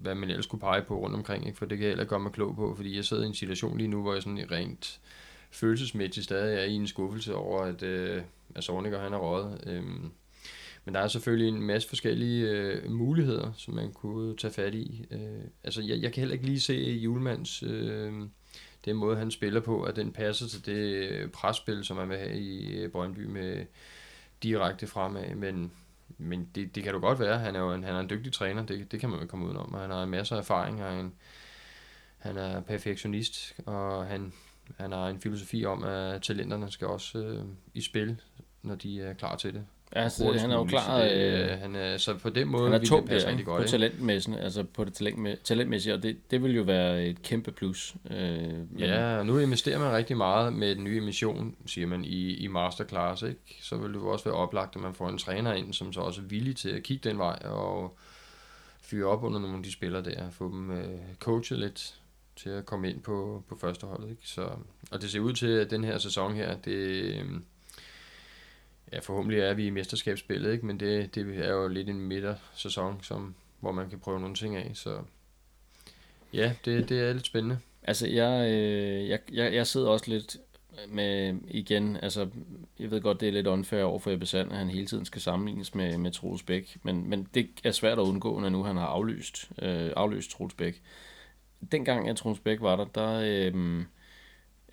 hvad man ellers kunne pege på rundt omkring, ikke? for det kan jeg heller gøre mig klog på, fordi jeg sidder i en situation lige nu, hvor jeg sådan rent følelsesmæssigt stadig er i en skuffelse over, at, øh, at Sorniger han er røget. Øhm, men der er selvfølgelig en masse forskellige øh, muligheder, som man kunne tage fat i. Øh, altså, jeg, jeg kan heller ikke lige se Julemands, øh, den måde, han spiller på, at den passer til det øh, presspil, som man vil have i øh, Brøndby med direkte fremad. Men, men det, det kan du godt være. Han er jo en, han er en dygtig træner, det, det kan man jo ikke komme udenom. om. han har masser af erfaring, og han, han er perfektionist, og han, han har en filosofi om, at talenterne skal også øh, i spil, når de er klar til det. Altså, han er jo klar, Så det, øh, øh, han er, så på den måde Han er tung det rigtig godt. på talentmæssigt, altså på det talentmæ- talentmæssige, og det, det vil jo være et kæmpe plus. Øh, men- Ja, nu investerer man rigtig meget med den nye emission, siger man, i, i masterclass, ikke? Så vil det jo også være oplagt, at man får en træner ind, som så også er villig til at kigge den vej og fyre op under nogle af de spillere der, få dem øh, coachet lidt til at komme ind på, på førsteholdet, ikke? Så, og det ser ud til, at den her sæson her, det, øh, ja, forhåbentlig er vi i mesterskabsspillet, ikke? Men det, det er jo lidt en midtersæson, som hvor man kan prøve nogle ting af. Så ja, det, det er lidt spændende. Altså, jeg, øh, jeg, jeg, jeg sidder også lidt med, igen, altså, jeg ved godt, det er lidt unfair over for Ebbe Sand, at han hele tiden skal sammenlignes med, med Troels Bæk, men, men det er svært at undgå, når nu han har aflyst, øh, aflyst Troels Bæk. Dengang, at Troels Bæk var der, der, øh,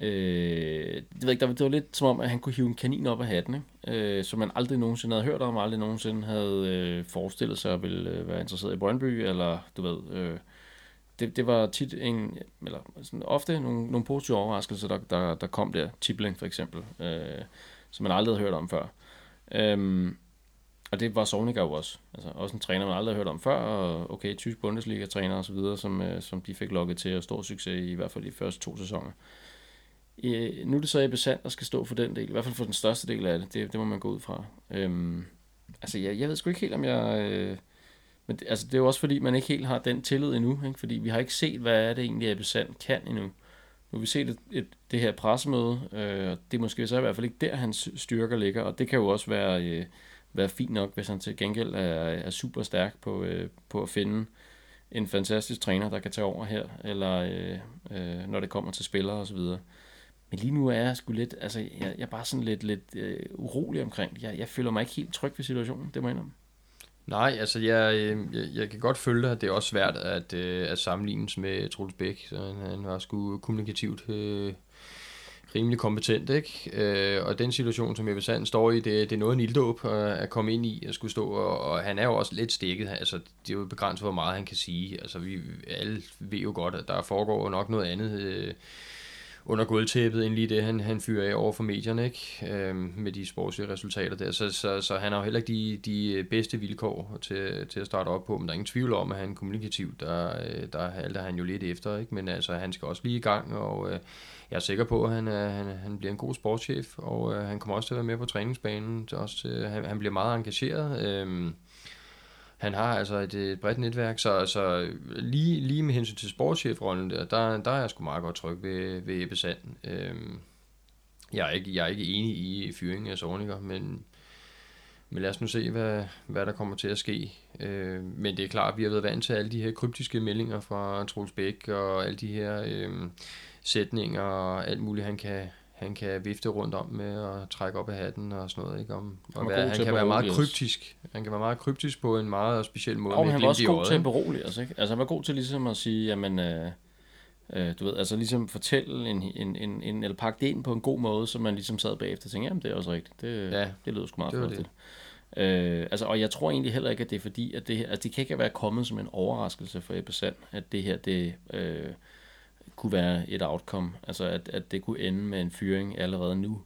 øh, det, ved ikke, der, det var lidt som om, at han kunne hive en kanin op af hatten, ikke? Øh, som man aldrig nogensinde havde hørt om, aldrig nogensinde havde øh, forestillet sig at ville øh, være interesseret i Brøndby, eller du ved, øh, det, det var tit en, eller sådan ofte nogle, nogle positive overraskelser, der, der, der kom der. Tibling for eksempel, øh, som man aldrig havde hørt om før. Øh, og det var Sovnika jo også. Altså også en træner, man aldrig havde hørt om før, og okay, tysk Bundesliga-træner og så videre, som, øh, som de fik lukket til at stor succes i, i hvert fald de første to sæsoner øh, nu er det så Ebbe Sand, der skal stå for den del, i hvert fald for den største del af det, det, det må man gå ud fra. Øhm, altså jeg, jeg ved sgu ikke helt, om jeg... Øh, men det, altså, det er jo også fordi, man ikke helt har den tillid endnu, ikke? fordi vi har ikke set, hvad er det egentlig, Ebbe Sand kan endnu. Nu har vi set et, et, det her pressemøde, øh, det er måske så i hvert fald ikke der, hans styrker ligger, og det kan jo også være, øh, være fint nok, hvis han til gengæld er, er super stærk på, øh, på at finde en fantastisk træner, der kan tage over her, eller øh, øh, når det kommer til spillere osv. Men lige nu er jeg sgu lidt, altså jeg, jeg er bare sådan lidt, lidt øh, urolig omkring Jeg, jeg føler mig ikke helt tryg ved situationen, det må jeg indrømme. Nej, altså jeg, øh, jeg, jeg kan godt følge dig. Det er også svært at, øh, at sammenlignes med Troels Bæk. Så han, han var sgu kommunikativt øh, rimelig kompetent, ikke? Øh, og den situation, som Ebbe Sand står i, det, det er noget en ilddåb at komme ind i, at skulle stå, og, og han er jo også lidt stikket. Altså, det er jo begrænset, hvor meget han kan sige. Altså, vi alle ved jo godt, at der foregår nok noget andet øh, under gulvtæppet, end lige det, han, han fyrer af over for medierne, ikke? Øhm, med de sportslige resultater der. Så, så, så han har jo heller ikke de, de øh, bedste vilkår til, til at starte op på, men der er ingen tvivl om, at han er kommunikativ, der, øh, der halter han jo lidt efter, ikke? men altså, han skal også lige i gang, og øh, jeg er sikker på, at han, er, han, han bliver en god sportschef, og øh, han kommer også til at være med på træningsbanen, også til, han, han bliver meget engageret. Øh, han har altså et, et bredt netværk, så, så lige, lige med hensyn til sportschefrollen der, der, der er jeg sgu meget godt tryg ved, ved Ebbe Sand. Øhm, jeg, er ikke, jeg er ikke enig i fyringen af Sorniger, men, men lad os nu se, hvad, hvad der kommer til at ske. Øh, men det er klart, at vi har været vant til alle de her kryptiske meldinger fra Troels Bæk, og alle de her øh, sætninger og alt muligt, han kan, han kan vifte rundt om med at trække op af hatten og sådan noget. Ikke? Om, Han være, han kan være meget kryptisk. Han kan være meget kryptisk på en meget speciel måde. Og han var også god øjet, til at berolige os, ikke? Altså han var god til ligesom at sige, jamen, øh, øh, du ved, altså ligesom fortælle en, en, en, en, eller pakke det ind på en god måde, så man ligesom sad bagefter og tænkte, jamen det er også rigtigt, det, Ja, det lyder sgu meget det fornuftigt. Øh, altså, og jeg tror egentlig heller ikke, at det er fordi, at det, her- altså, det kan ikke være kommet som en overraskelse for Ebbe Sand, at det her, det øh, kunne være et outcome. Altså, at, at det kunne ende med en fyring allerede nu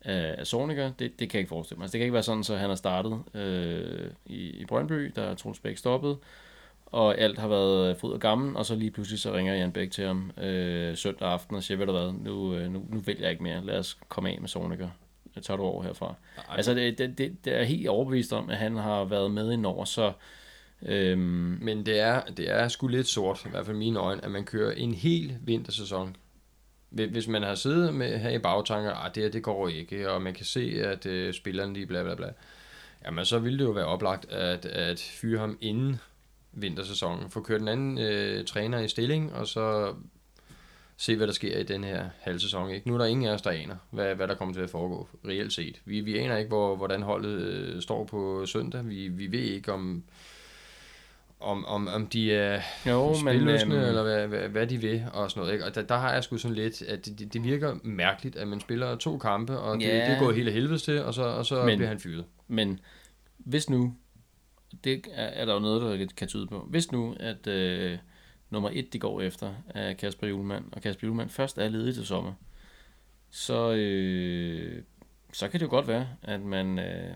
af af Sorniger, det, det kan jeg ikke forestille mig. Altså, det kan ikke være sådan, så han har startet øh, i, i Brøndby, der er Troels Bæk stoppet, og alt har været fryd og gammel, og så lige pludselig så ringer Jan Bæk til ham øh, søndag aften og siger, ved du hvad, nu, øh, nu, nu vil jeg ikke mere, lad os komme af med Sorniger. Det tager du over herfra. Ej, Altså, det, det, det, det er helt overbevist om, at han har været med ind over, så... Øhm, Men det er, det er sgu lidt sort, i hvert fald i mine øjne, at man kører en hel vintersæson. Hvis- Hvis man har siddet med her i bagtanker, at det her det går ikke, og man kan se, at øh, spillerne lige bla bla bla, jamen så ville det jo være oplagt at, at fyre ham inden vintersæsonen. Få kørt den anden øh, træner i stilling, og så se, hvad der sker i den her halv sæson. Ikke? Nu er der ingen af os, der aner, hvad, hvad der kommer til at foregå, reelt set. Vi, vi aner ikke, hvor, hvordan holdet øh, står på søndag. Vi, vi ved ikke, om, om, om, om de er jo, men... spilløsende, øhm, eller hvad, hvad, hvad de vil, og sådan noget. Ikke? Og der, der har jeg sgu sådan lidt, at det, det, det virker mærkeligt, at man spiller to kampe, og det, Ja. det er gået hele helvedes til, og så, og så Men- bliver han fyret. Men hvis nu, det er, er der jo noget, der kan tyde på, hvis nu, at øh, nummer et, de går efter, er Kasper Julemand, og Kasper Julemand først er ledig til sommer, så, øh, så kan det jo godt være, at man øh,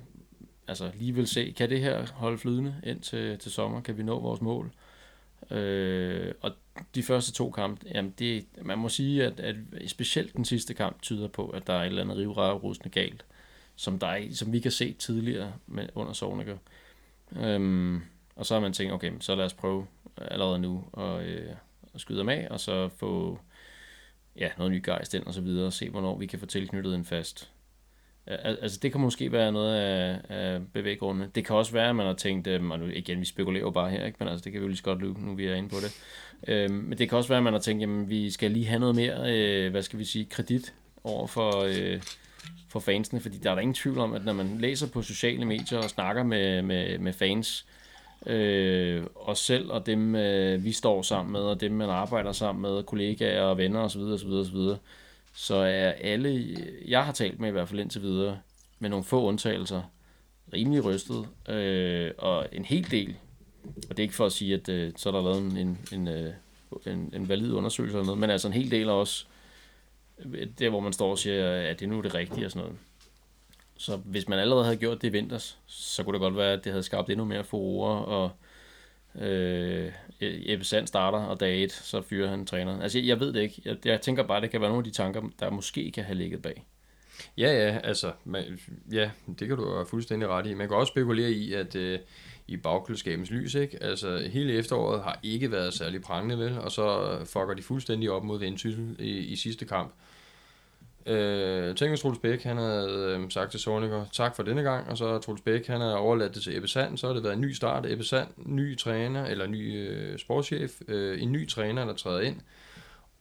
altså lige vil se, kan det her holde flydende ind til, til sommer, kan vi nå vores mål? Øh, og de første to kampe, jamen det, man må sige, at, at specielt den sidste kamp tyder på, at der er et eller andet rivrørrusende galt som, der er, som vi kan se tidligere med, under Sovnikker. Øhm, og så har man tænkt, okay, så lad os prøve allerede nu at, øh, at skyde dem af, og så få ja, noget ny gejst ind og så videre, og se, hvornår vi kan få tilknyttet en fast Altså, det kan måske være noget af, af bevæggrundene. Det kan også være, at man har tænkt, øh, og nu igen, vi spekulerer bare her, ikke? men altså, det kan vi jo lige så godt lukke, nu vi er inde på det. Øh, men det kan også være, at man har tænkt, jamen, vi skal lige have noget mere, øh, hvad skal vi sige, kredit over for, øh, for fansene, fordi der er der ingen tvivl om, at når man læser på sociale medier og snakker med, med, med fans, øh, os selv og dem, øh, vi står sammen med, og dem, man arbejder sammen med, kollegaer og venner osv., osv., osv., så er alle, jeg har talt med i hvert fald indtil videre, med nogle få undtagelser, rimelig rystet, øh, og en hel del, og det er ikke for at sige, at øh, så er der lavet en, en, en, øh, en, en valid undersøgelse eller noget, men altså en hel del også, der hvor man står og siger, at det nu er det rigtige og sådan noget. Så hvis man allerede havde gjort det i vinters, så kunne det godt være, at det havde skabt endnu mere furore, og øh, Ebbe Sand starter, og dag 1, så fyrer han træneren. Altså, jeg ved det ikke. Jeg, jeg tænker bare, at det kan være nogle af de tanker, der måske kan have ligget bag. Ja, ja, altså, man, ja, det kan du have fuldstændig ret i. Man kan også spekulere i, at øh, i bagklodskabens lys, ikke? Altså, hele efteråret har ikke været særlig prangende, vel? Og så fucker de fuldstændig op mod Vendsyssel i, i sidste kamp. Øh, tænk hvis Troels Bæk, han havde øh, sagt til Sorniger, tak for denne gang, og så Troels Bæk, han har overladt det til Ebbe Sand, så har det været en ny start. Ebbe Sand, ny træner, eller ny øh, sportschef, øh, en ny træner, der træder ind.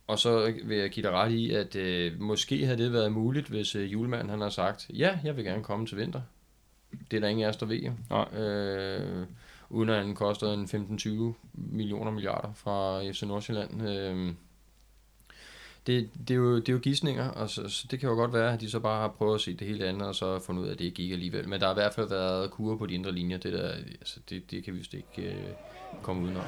Og så vil jeg give dig ret i, at øh, måske havde det været muligt, hvis øh, julemanden han har sagt, ja, jeg vil gerne komme til vinter. Det er der ingen af os, der ved. Nej. Øh, uden at den koster en 15-20 millioner milliarder fra FC Nordsjælland. Øh, det, det, er jo, det er jo gissninger, og så, så det kan jo godt være, at de så bare har prøvet at se det hele andet, og så fundet ud af, at det ikke gik alligevel. Men der har i hvert fald været kurer på de indre linjer, det, der, altså det, det kan vi just ikke øh, komme udenom.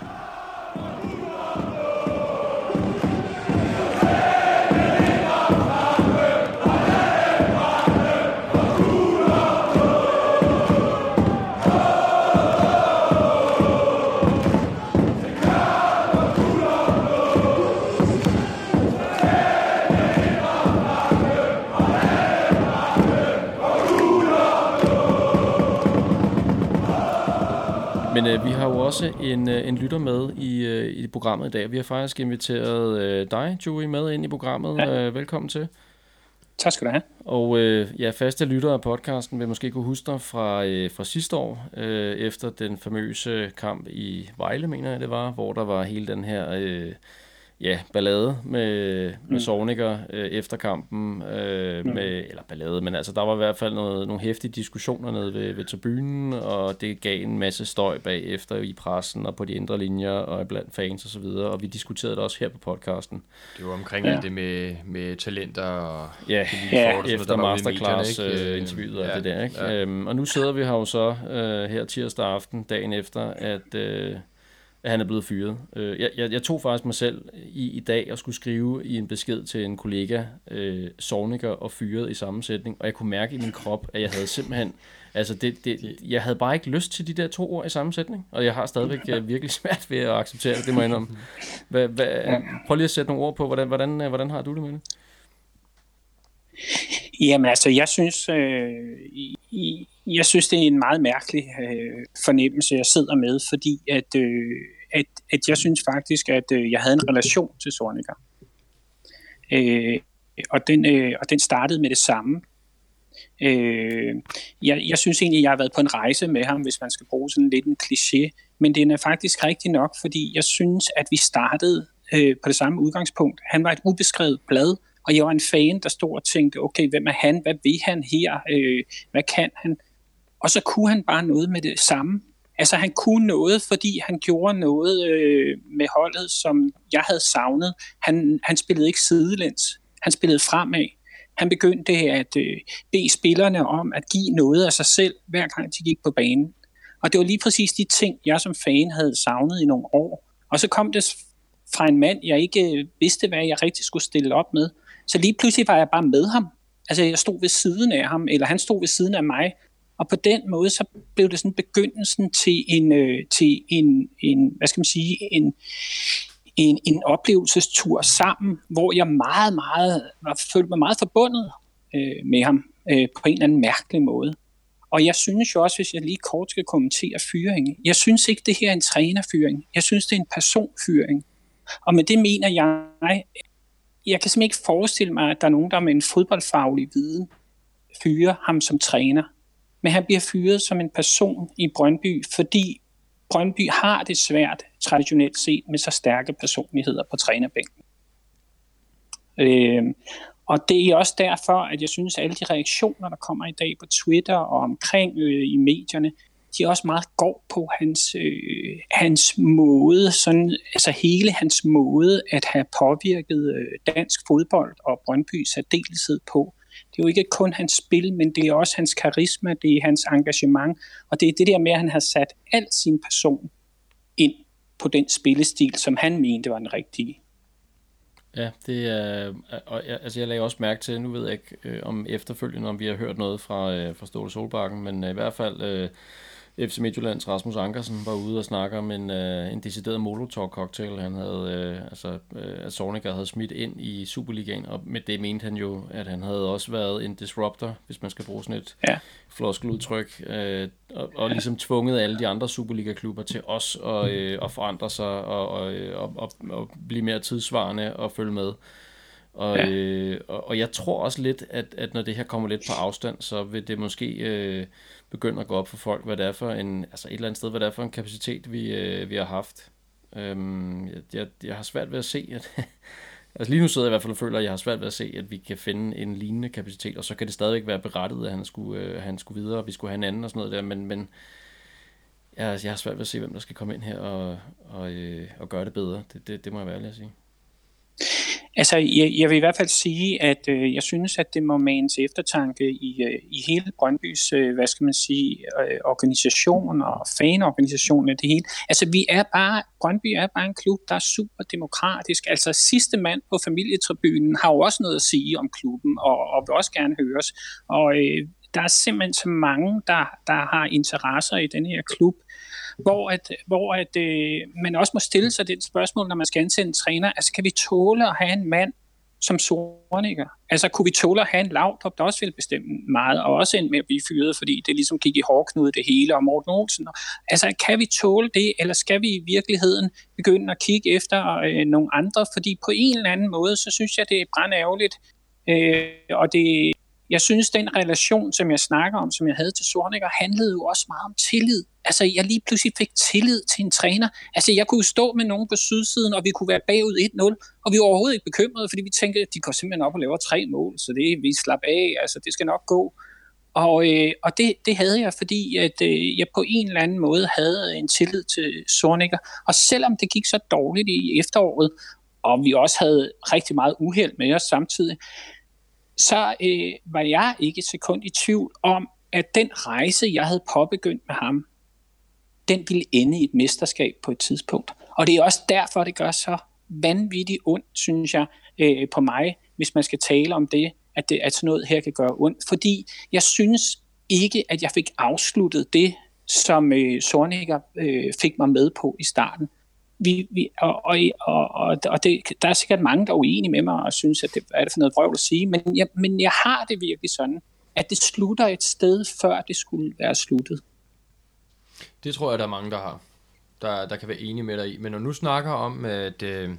Øh, vi har jo også en, øh, en lytter med i, øh, i programmet i dag. Vi har faktisk inviteret øh, dig, Joey, med ind i programmet. Ja. Øh, velkommen til. Tak skal du have. Og øh, ja, faste lyttere af podcasten vil måske kunne huske dig fra, øh, fra sidste år, øh, efter den famøse kamp i Vejle, mener jeg det var, hvor der var hele den her... Øh, ja, ballade med, med mm. Sovniker øh, efter kampen. Øh, mm. med, eller ballade, men altså der var i hvert fald noget, nogle hæftige diskussioner nede ved, ved tribunen, og det gav en masse støj bagefter i pressen og på de indre linjer og blandt fans osv., og, og vi diskuterede det også her på podcasten. Det var omkring ja. det med, med talenter og... Ja, ja. Forhold, efter masterclass-interviewet øh, og ja, det der. Ikke? Ja. Øhm, og nu sidder vi her jo så øh, her tirsdag aften, dagen efter, at... Øh, at han er blevet fyret. Øh, jeg, jeg, jeg tog faktisk mig selv i, i dag og skulle skrive i en besked til en kollega, øh, Sorniker og fyret i sammensætning, og jeg kunne mærke i min krop, at jeg havde simpelthen, altså det, det, jeg havde bare ikke lyst til de der to ord i sammensætning, og jeg har stadigvæk øh, virkelig svært ved at acceptere det, det må jeg indrømme. Hvad, hvad, prøv lige at sætte nogle ord på, hvordan, hvordan, øh, hvordan har du det med det? Jamen altså, jeg synes, øh, i, jeg synes, det er en meget mærkelig øh, fornemmelse, jeg sidder med, fordi at, øh, at, at jeg synes faktisk, at øh, jeg havde en relation til Sorniger. Øh, og, den, øh, og den startede med det samme. Øh, jeg, jeg synes egentlig, jeg har været på en rejse med ham, hvis man skal bruge sådan lidt en kliché, men den er faktisk rigtig nok, fordi jeg synes, at vi startede øh, på det samme udgangspunkt. Han var et ubeskrevet blad, og jeg var en fan, der stod og tænkte, okay, hvem er han? Hvad vil han her? Øh, hvad kan han? Og så kunne han bare noget med det samme. Altså han kunne noget, fordi han gjorde noget øh, med holdet, som jeg havde savnet. Han, han spillede ikke sidelæns. Han spillede fremad. Han begyndte at øh, bede spillerne om at give noget af sig selv, hver gang de gik på banen. Og det var lige præcis de ting, jeg som fan havde savnet i nogle år. Og så kom det fra en mand, jeg ikke øh, vidste, hvad jeg rigtig skulle stille op med. Så lige pludselig var jeg bare med ham. Altså jeg stod ved siden af ham, eller han stod ved siden af mig, og på den måde, så blev det sådan begyndelsen til en, øh, til en, en hvad skal man sige, en, en, en oplevelsestur sammen, hvor jeg meget, meget, var, følte mig meget forbundet øh, med ham øh, på en eller anden mærkelig måde. Og jeg synes jo også, hvis jeg lige kort skal kommentere fyringen, jeg synes ikke, det her er en trænerfyring. Jeg synes, det er en personfyring. Og med det mener jeg, jeg kan simpelthen ikke forestille mig, at der er nogen, der med en fodboldfaglig viden fyre ham som træner, men han bliver fyret som en person i Brøndby, fordi Brøndby har det svært traditionelt set med så stærke personligheder på trænerbænken. Øh, og det er også derfor, at jeg synes, at alle de reaktioner, der kommer i dag på Twitter og omkring øh, i medierne, de også meget går på hans, øh, hans måde, sådan, altså hele hans måde at have påvirket øh, dansk fodbold og Brøndby særdeleshed på. Det er jo ikke kun hans spil, men det er også hans karisma, det er hans engagement, og det er det der med, at han har sat al sin person ind på den spillestil, som han mente var den rigtige. Ja, det er, og jeg, altså jeg lagde også mærke til, nu ved jeg ikke øh, om efterfølgende, om vi har hørt noget fra, øh, fra Ståle Solbakken, men øh, i hvert fald øh, FC Midtjyllands Rasmus Ankersen var ude og snakke om en, øh, en decideret Molotov-cocktail, han havde, øh, altså, øh, at Sorniger havde smidt ind i Superligaen, og med det mente han jo, at han havde også været en disruptor, hvis man skal bruge sådan et ja. floskeludtryk, øh, og, og ligesom tvunget alle de andre Superliga-klubber til os at, øh, at forandre sig og, og, og, og, og blive mere tidsvarende og følge med. Og, ja. øh, og, og jeg tror også lidt, at, at når det her kommer lidt på afstand, så vil det måske øh, begynder at gå op for folk, hvad det er for en, altså et eller andet sted, hvad det er for en kapacitet, vi, øh, vi har haft. Øhm, jeg, jeg, har svært ved at se, at, (laughs) altså lige nu sidder jeg i hvert fald og føler, at jeg har svært ved at se, at vi kan finde en lignende kapacitet, og så kan det stadigvæk være berettiget, at han skulle, øh, han skulle videre, og vi skulle have en anden og sådan noget der, men, men jeg, jeg har svært ved at se, hvem der skal komme ind her og, og, øh, og gøre det bedre. Det, det, det må jeg være ærlig at sige. Altså, jeg, jeg vil i hvert fald sige, at øh, jeg synes, at det må mane til eftertanke i, øh, i hele Brøndbys, øh, hvad skal man sige, øh, organisation og fanorganisationen og det hele. Altså, vi er bare, Brøndby er bare en klub, der er super demokratisk. Altså, sidste mand på familietribunen har jo også noget at sige om klubben, og, og vil også gerne høres. Og øh, der er simpelthen så mange, der, der har interesser i den her klub, hvor, at, hvor at, øh, man også må stille sig det spørgsmål, når man skal ansætte en træner. Altså, kan vi tåle at have en mand som Sorniger? Altså, kunne vi tåle at have en Laudrup, der også ville bestemme meget, og også endte med at blive fyret, fordi det ligesom gik i hårdknude det hele, og Morten Olsen. Altså, kan vi tåle det, eller skal vi i virkeligheden begynde at kigge efter øh, nogle andre? Fordi på en eller anden måde, så synes jeg, det er brændærgerligt, øh, og det, jeg synes, den relation, som jeg snakker om, som jeg havde til Sornikker, handlede jo også meget om tillid. Altså, jeg lige pludselig fik tillid til en træner. Altså, jeg kunne stå med nogen på sydsiden, og vi kunne være bagud 1-0, og vi var overhovedet ikke bekymrede, fordi vi tænkte, at de går simpelthen op og laver tre mål, så det vi slap af, altså, det skal nok gå. Og, øh, og det, det havde jeg, fordi at, øh, jeg på en eller anden måde havde en tillid til Sornikker. Og selvom det gik så dårligt i efteråret, og vi også havde rigtig meget uheld med os samtidig, så øh, var jeg ikke et sekund i tvivl om, at den rejse, jeg havde påbegyndt med ham, den ville ende i et mesterskab på et tidspunkt. Og det er også derfor, det gør så vanvittigt ondt, synes jeg, øh, på mig, hvis man skal tale om det, at, det, at sådan noget her kan gøre ondt. Fordi jeg synes ikke, at jeg fik afsluttet det, som øh, Sorniger øh, fik mig med på i starten vi, vi, og, og, og, og det, der er sikkert mange, der er uenige med mig og synes, at det er det for noget vrøvl at sige, men jeg, men jeg har det virkelig sådan, at det slutter et sted, før det skulle være sluttet. Det tror jeg, der er mange, der har, der, der kan være enige med dig i. Men når nu snakker om, at, øh,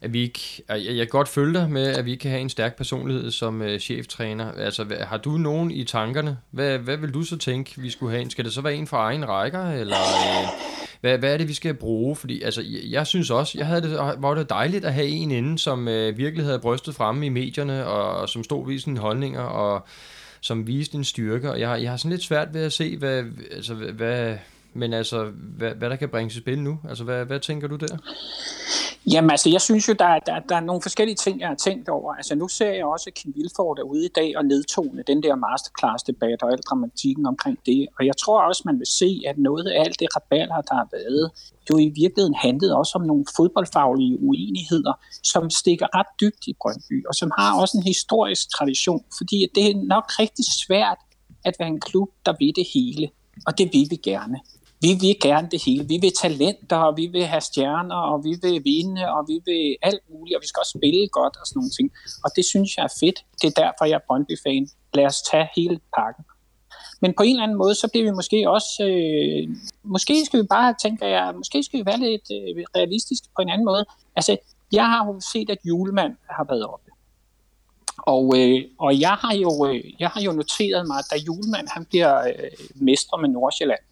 at vi ikke, at jeg, jeg kan godt følge dig med, at vi ikke kan have en stærk personlighed som uh, cheftræner. Altså, har du nogen i tankerne? Hvad, hvad vil du så tænke, vi skulle have en? Skal det så være en fra egen rækker, eller... Øh, hvad, hvad er det, vi skal bruge? Fordi altså, jeg, jeg synes også, jeg havde det, var det dejligt at have en inde, som øh, virkelig havde brystet fremme i medierne, og, og som stod ved sine holdninger, og som viste en styrke. Og jeg, jeg har sådan lidt svært ved at se, hvad, altså, hvad, men altså, hvad, hvad der kan bringes i spil nu? Altså, hvad, hvad tænker du der? Jamen altså, jeg synes jo, der, der, der er nogle forskellige ting, jeg har tænkt over. Altså, nu ser jeg også Kim Vilford derude i dag og nedtone den der masterclass-debat og al dramatikken omkring det. Og jeg tror også, man vil se, at noget af alt det raballer, der har været, jo i virkeligheden handlede også om nogle fodboldfaglige uenigheder, som stikker ret dybt i Brøndby, og som har også en historisk tradition, fordi det er nok rigtig svært at være en klub, der ved det hele, og det vil vi gerne vi vil gerne det hele. Vi vil talenter, og vi vil have stjerner, og vi vil vinde, og vi vil alt muligt, og vi skal også spille godt og sådan nogle ting. Og det synes jeg er fedt. Det er derfor, jeg er Brøndby-fan. Lad os tage hele pakken. Men på en eller anden måde, så bliver vi måske også... Øh, måske skal vi bare, tænker jeg, måske skal vi være lidt øh, realistiske på en anden måde. Altså, jeg har jo set, at julemand har været oppe. Og, øh, og jeg, har jo, øh, jeg har jo noteret mig, at da Julemand han bliver øh, mestre med Nordsjælland,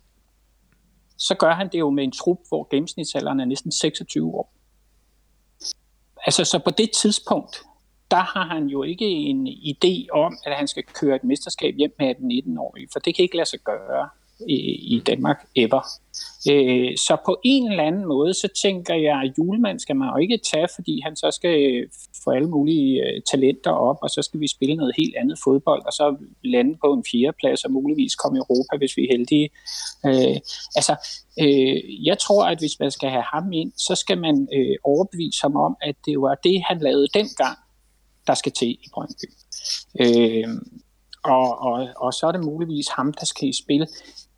så gør han det jo med en trup, hvor gennemsnitsalderen er næsten 26 år. Altså, så på det tidspunkt, der har han jo ikke en idé om, at han skal køre et mesterskab hjem med 18-19-årige, for det kan ikke lade sig gøre i, i Danmark ever. Øh, så på en eller anden måde, så tænker jeg, at julemand skal man jo ikke tage, fordi han så skal øh, få alle mulige øh, talenter op, og så skal vi spille noget helt andet fodbold, og så lande på en fjerdeplads og muligvis komme i Europa, hvis vi er heldige. Øh, altså, øh, jeg tror, at hvis man skal have ham ind, så skal man øh, overbevise ham om, at det var det, han lavede dengang, der skal til i Brøndby. Øh, og, og, og så er det muligvis ham, der skal i spil.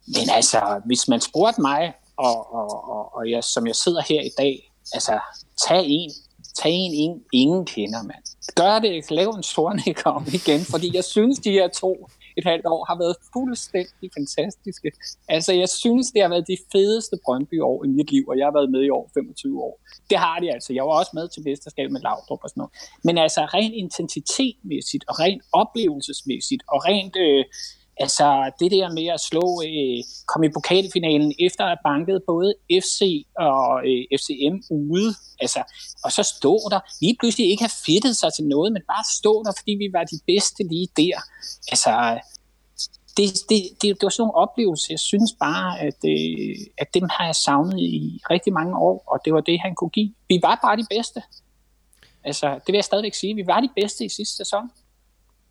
Men altså, hvis man spurgte mig, og, og, og, og jeg, som jeg sidder her i dag, altså, tag en, tag en, ingen, ingen kender, mand. Gør det, lav en stornik om igen, fordi jeg synes, de her to et halvt år har været fuldstændig fantastiske. Altså, jeg synes, det har været de fedeste Brøndby-år i mit liv, og jeg har været med i år 25 år. Det har de altså. Jeg var også med til mesterskab med Laudrup og sådan noget. Men altså, rent intensitetmæssigt, og rent oplevelsesmæssigt, og rent... Øh, Altså det der med at slå, øh, komme i pokalfinalen efter at have banket både FC og øh, FCM ude, altså, og så stå der, lige pludselig ikke have fedtet sig til noget, men bare stå der, fordi vi var de bedste lige der. Altså, det, det, det, det var sådan nogle oplevelser, jeg synes bare, at, øh, at dem har jeg savnet i rigtig mange år, og det var det, han kunne give. Vi var bare de bedste. Altså, det vil jeg stadigvæk sige. Vi var de bedste i sidste sæson.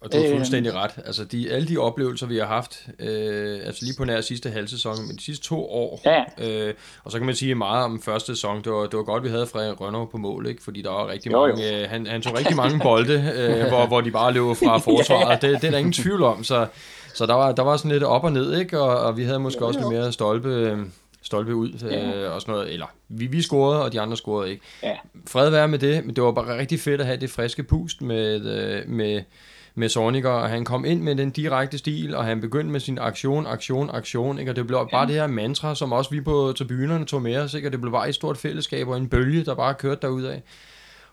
Og du har fuldstændig ret. Altså de, alle de oplevelser, vi har haft, øh, altså lige på nær sidste halvsæson, men de sidste to år, ja. øh, og så kan man sige meget om første sæson, det var, det var godt, vi havde Frederik Rønner på mål, ikke? fordi der var rigtig jo, mange, jo. Øh, han, han tog rigtig mange bolde, øh, (laughs) hvor, hvor de bare løb fra forsvaret, det, det er der ingen tvivl om, så, så der, var, der var sådan lidt op og ned, ikke? Og, og vi havde måske jo, også jo. lidt mere stolpe, stolpe ud ja. øh, og sådan noget, eller vi, vi scorede, og de andre scorede ikke. Ja. Fred være med det, men det var bare rigtig fedt at have det friske pust med, øh, med med Sorniger, og han kom ind med den direkte stil, og han begyndte med sin aktion, aktion, aktion, ikke? og det blev ja. bare det her mantra, som også vi på tribunerne tog med os, ikke? og det blev bare et stort fællesskab og en bølge, der bare kørte derudad,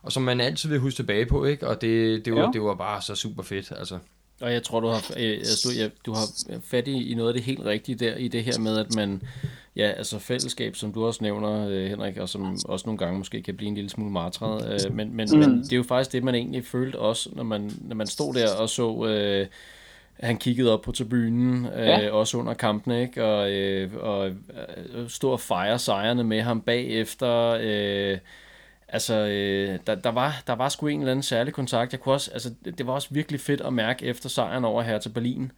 og som man altid vil huske tilbage på, ikke? og det, det, var, ja. det var bare så super fedt, altså. Og jeg tror, du har, altså, du, ja, du har fat i, i noget af det helt rigtige der, i det her med, at man, ja, altså fællesskab, som du også nævner, øh, Henrik, og som også nogle gange måske kan blive en lille smule martret, øh, men, men, mm. men det er jo faktisk det, man egentlig følte også, når man, når man stod der og så... Øh, han kiggede op på tribunen, øh, ja. også under kampen, ikke? Og, øh, og øh, stod og fejre sejrene med ham bagefter. Øh, Altså, øh, der, der, var, der var sgu en eller anden særlig kontakt. Jeg kunne også, altså, det var også virkelig fedt at mærke efter sejren over her til Berlin.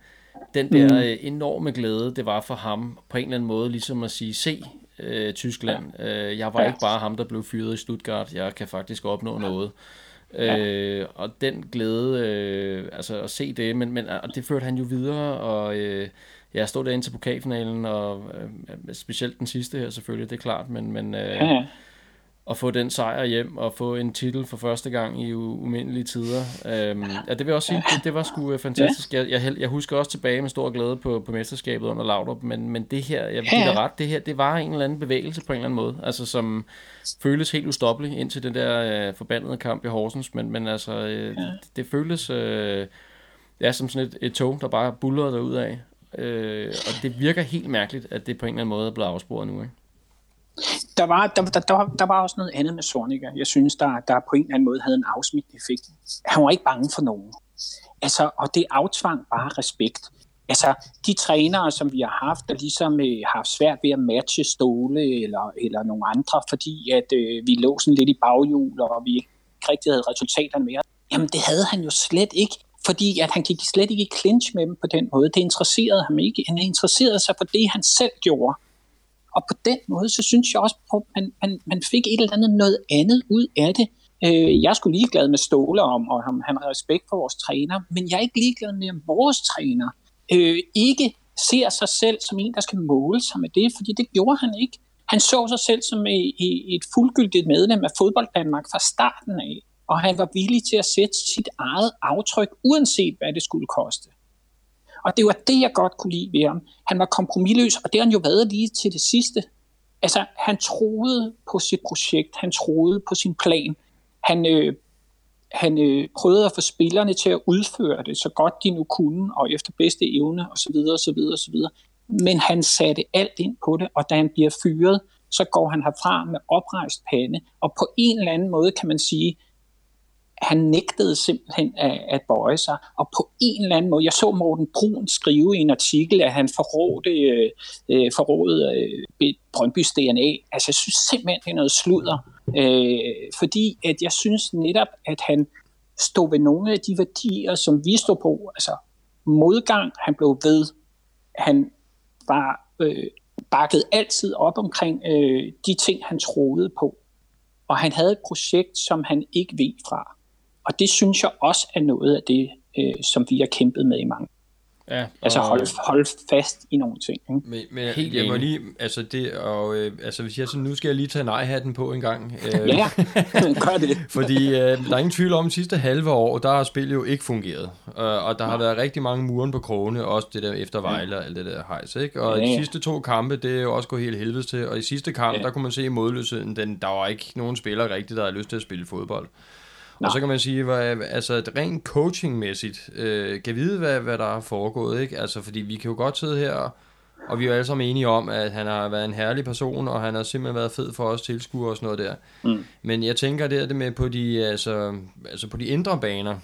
Den der mm. øh, enorme glæde, det var for ham på en eller anden måde, ligesom at sige, se øh, Tyskland, øh, jeg var ja. ikke bare ham, der blev fyret i Stuttgart, jeg kan faktisk opnå noget. Ja. Øh, og den glæde, øh, altså at se det, men, men og det førte han jo videre, og øh, jeg stod der ind til pokalfinalen, og øh, specielt den sidste her selvfølgelig, det er klart, men, men øh, ja at få den sejr hjem og få en titel for første gang i umindelige tider. Øhm, ja, det vil jeg også sige, det, det var sgu øh, fantastisk. Jeg, jeg, jeg husker også tilbage med stor glæde på, på mesterskabet under Laudrup, men, men det her, jeg vil give ret, det her, det var en eller anden bevægelse på en eller anden måde, altså som føltes helt ustoppelig indtil den der øh, forbandede kamp i Horsens, men, men altså, øh, det, det føltes øh, ja, som sådan et, et tog, der bare bullerede derud af. Øh, og det virker helt mærkeligt, at det på en eller anden måde er blevet afsporet nu, ikke? Der var, der, der, der, der var også noget andet med Sorniger. Jeg synes, der, der på en eller anden måde havde en afsmittende effekt. Han var ikke bange for nogen. Altså, og det aftvang bare respekt. Altså, de trænere, som vi har haft, der ligesom øh, har svært ved at matche Ståle eller, eller nogle andre, fordi at øh, vi lå sådan lidt i baghjul, og vi ikke rigtig havde resultaterne mere. Jamen, det havde han jo slet ikke, fordi at han gik slet ikke i clinch med dem på den måde. Det interesserede ham ikke. Han interesserede sig for det, han selv gjorde. Og på den måde, så synes jeg også, at man, man, man fik et eller andet noget andet ud af det. Øh, jeg skulle ligeglad med Ståle om, og han, han har respekt for vores træner, men jeg er ikke ligeglad med, at vores træner øh, ikke ser sig selv som en, der skal måle sig med det, fordi det gjorde han ikke. Han så sig selv som i et fuldgyldigt medlem af fodbold Danmark fra starten af, og han var villig til at sætte sit eget aftryk, uanset hvad det skulle koste. Og det var det, jeg godt kunne lide ved ham. Han var kompromilløs, og det har han jo været lige til det sidste. Altså, han troede på sit projekt, han troede på sin plan. Han, øh, han øh, prøvede at få spillerne til at udføre det så godt de nu kunne, og efter bedste evne osv. osv. osv. Men han satte alt ind på det, og da han bliver fyret, så går han herfra med oprejst pande, og på en eller anden måde kan man sige, han nægtede simpelthen at, at bøje sig, og på en eller anden måde, jeg så Morten Brun skrive i en artikel, at han forrådte, øh, øh forrådede øh, Brøndbys DNA. Altså, jeg synes simpelthen, det er noget sludder, øh, fordi at jeg synes netop, at han stod ved nogle af de værdier, som vi stod på, altså modgang, han blev ved, han var øh, bakket altid op omkring øh, de ting, han troede på. Og han havde et projekt, som han ikke ved fra. Og det synes jeg også er noget af det, øh, som vi har kæmpet med i mange Ja, altså hold, hold fast i nogle ting. Ikke? Men, men Helt jeg må lige, altså det, og, øh, altså hvis jeg så, nu skal jeg lige tage nej-hatten på en gang. Øh, ja, (laughs) gør det. (laughs) fordi øh, der er ingen tvivl om, at sidste halve år, der har spillet jo ikke fungeret. Øh, og der har været rigtig mange muren på krogene, også det der efter Vejle og alt det der hejs. Ikke? Og ja, ja. de sidste to kampe, det er jo også gået helt helvedes til. Og i sidste kamp, ja. der kunne man se i modløsheden, den, der var ikke nogen spiller rigtigt, der havde lyst til at spille fodbold. Nå. Og så kan man sige, hvad, altså rent coachingmæssigt, øh, kan vide, hvad, hvad der er foregået, ikke? Altså, fordi vi kan jo godt sidde her, og vi er jo alle sammen enige om, at han har været en herlig person, og han har simpelthen været fed for os tilskuere og sådan noget der. Mm. Men jeg tænker, det er det med på de, altså, altså på de indre baner,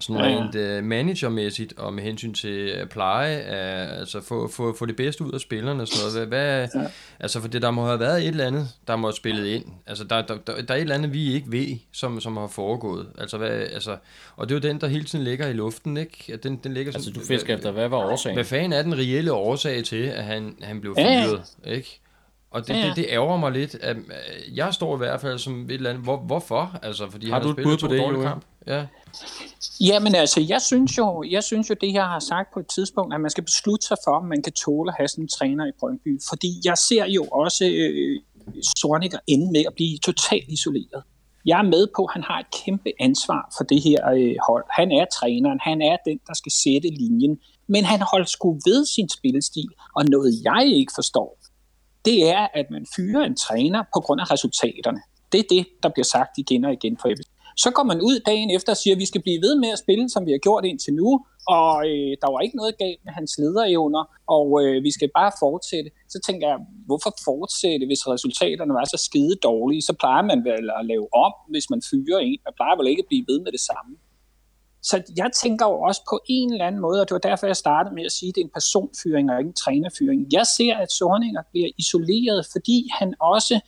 sådan ja, ja. rent uh, managermæssigt og med hensyn til uh, pleje, uh, altså få, få, få det bedste ud af spillerne og sådan noget. Hvad, ja. Altså for det, der må have været et eller andet, der må have spillet ind. Altså der, der, der, der er et eller andet, vi ikke ved, som, som har foregået. Altså, hvad, altså, og det er jo den, der hele tiden ligger i luften, ikke? Den, den ligger altså du fisker efter, hvad var årsagen? Hvad fanden er den reelle årsag til, at han, han blev fyret, ja. ikke? Og det, ja, ja. det, det ærger mig lidt. At, jeg står i hvert fald som et eller andet. Hvor, hvorfor? Altså, fordi har han du har spillet på det, kamp. Ja. Jamen altså, jeg synes, jo, jeg synes jo, det jeg har sagt på et tidspunkt, at man skal beslutte sig for, om man kan tåle at have sådan en træner i Brøndby. Fordi jeg ser jo også øh, Sorniger ende med at blive totalt isoleret. Jeg er med på, at han har et kæmpe ansvar for det her øh, hold. Han er træneren, han er den, der skal sætte linjen. Men han holdt sgu ved sin spillestil, og noget jeg ikke forstår, det er, at man fyrer en træner på grund af resultaterne. Det er det, der bliver sagt igen og igen for episode. Så går man ud dagen efter og siger, at vi skal blive ved med at spille, som vi har gjort indtil nu, og øh, der var ikke noget galt med hans lederevner, og øh, vi skal bare fortsætte. Så tænker jeg, hvorfor fortsætte, hvis resultaterne var så skide dårlige? Så plejer man vel at lave om, hvis man fyrer en. Man plejer vel ikke at blive ved med det samme. Så jeg tænker jo også på en eller anden måde, og det var derfor, jeg startede med at sige, at det er en personfyring og ikke en trænerfyring. Jeg ser, at Sorninger bliver isoleret, fordi han også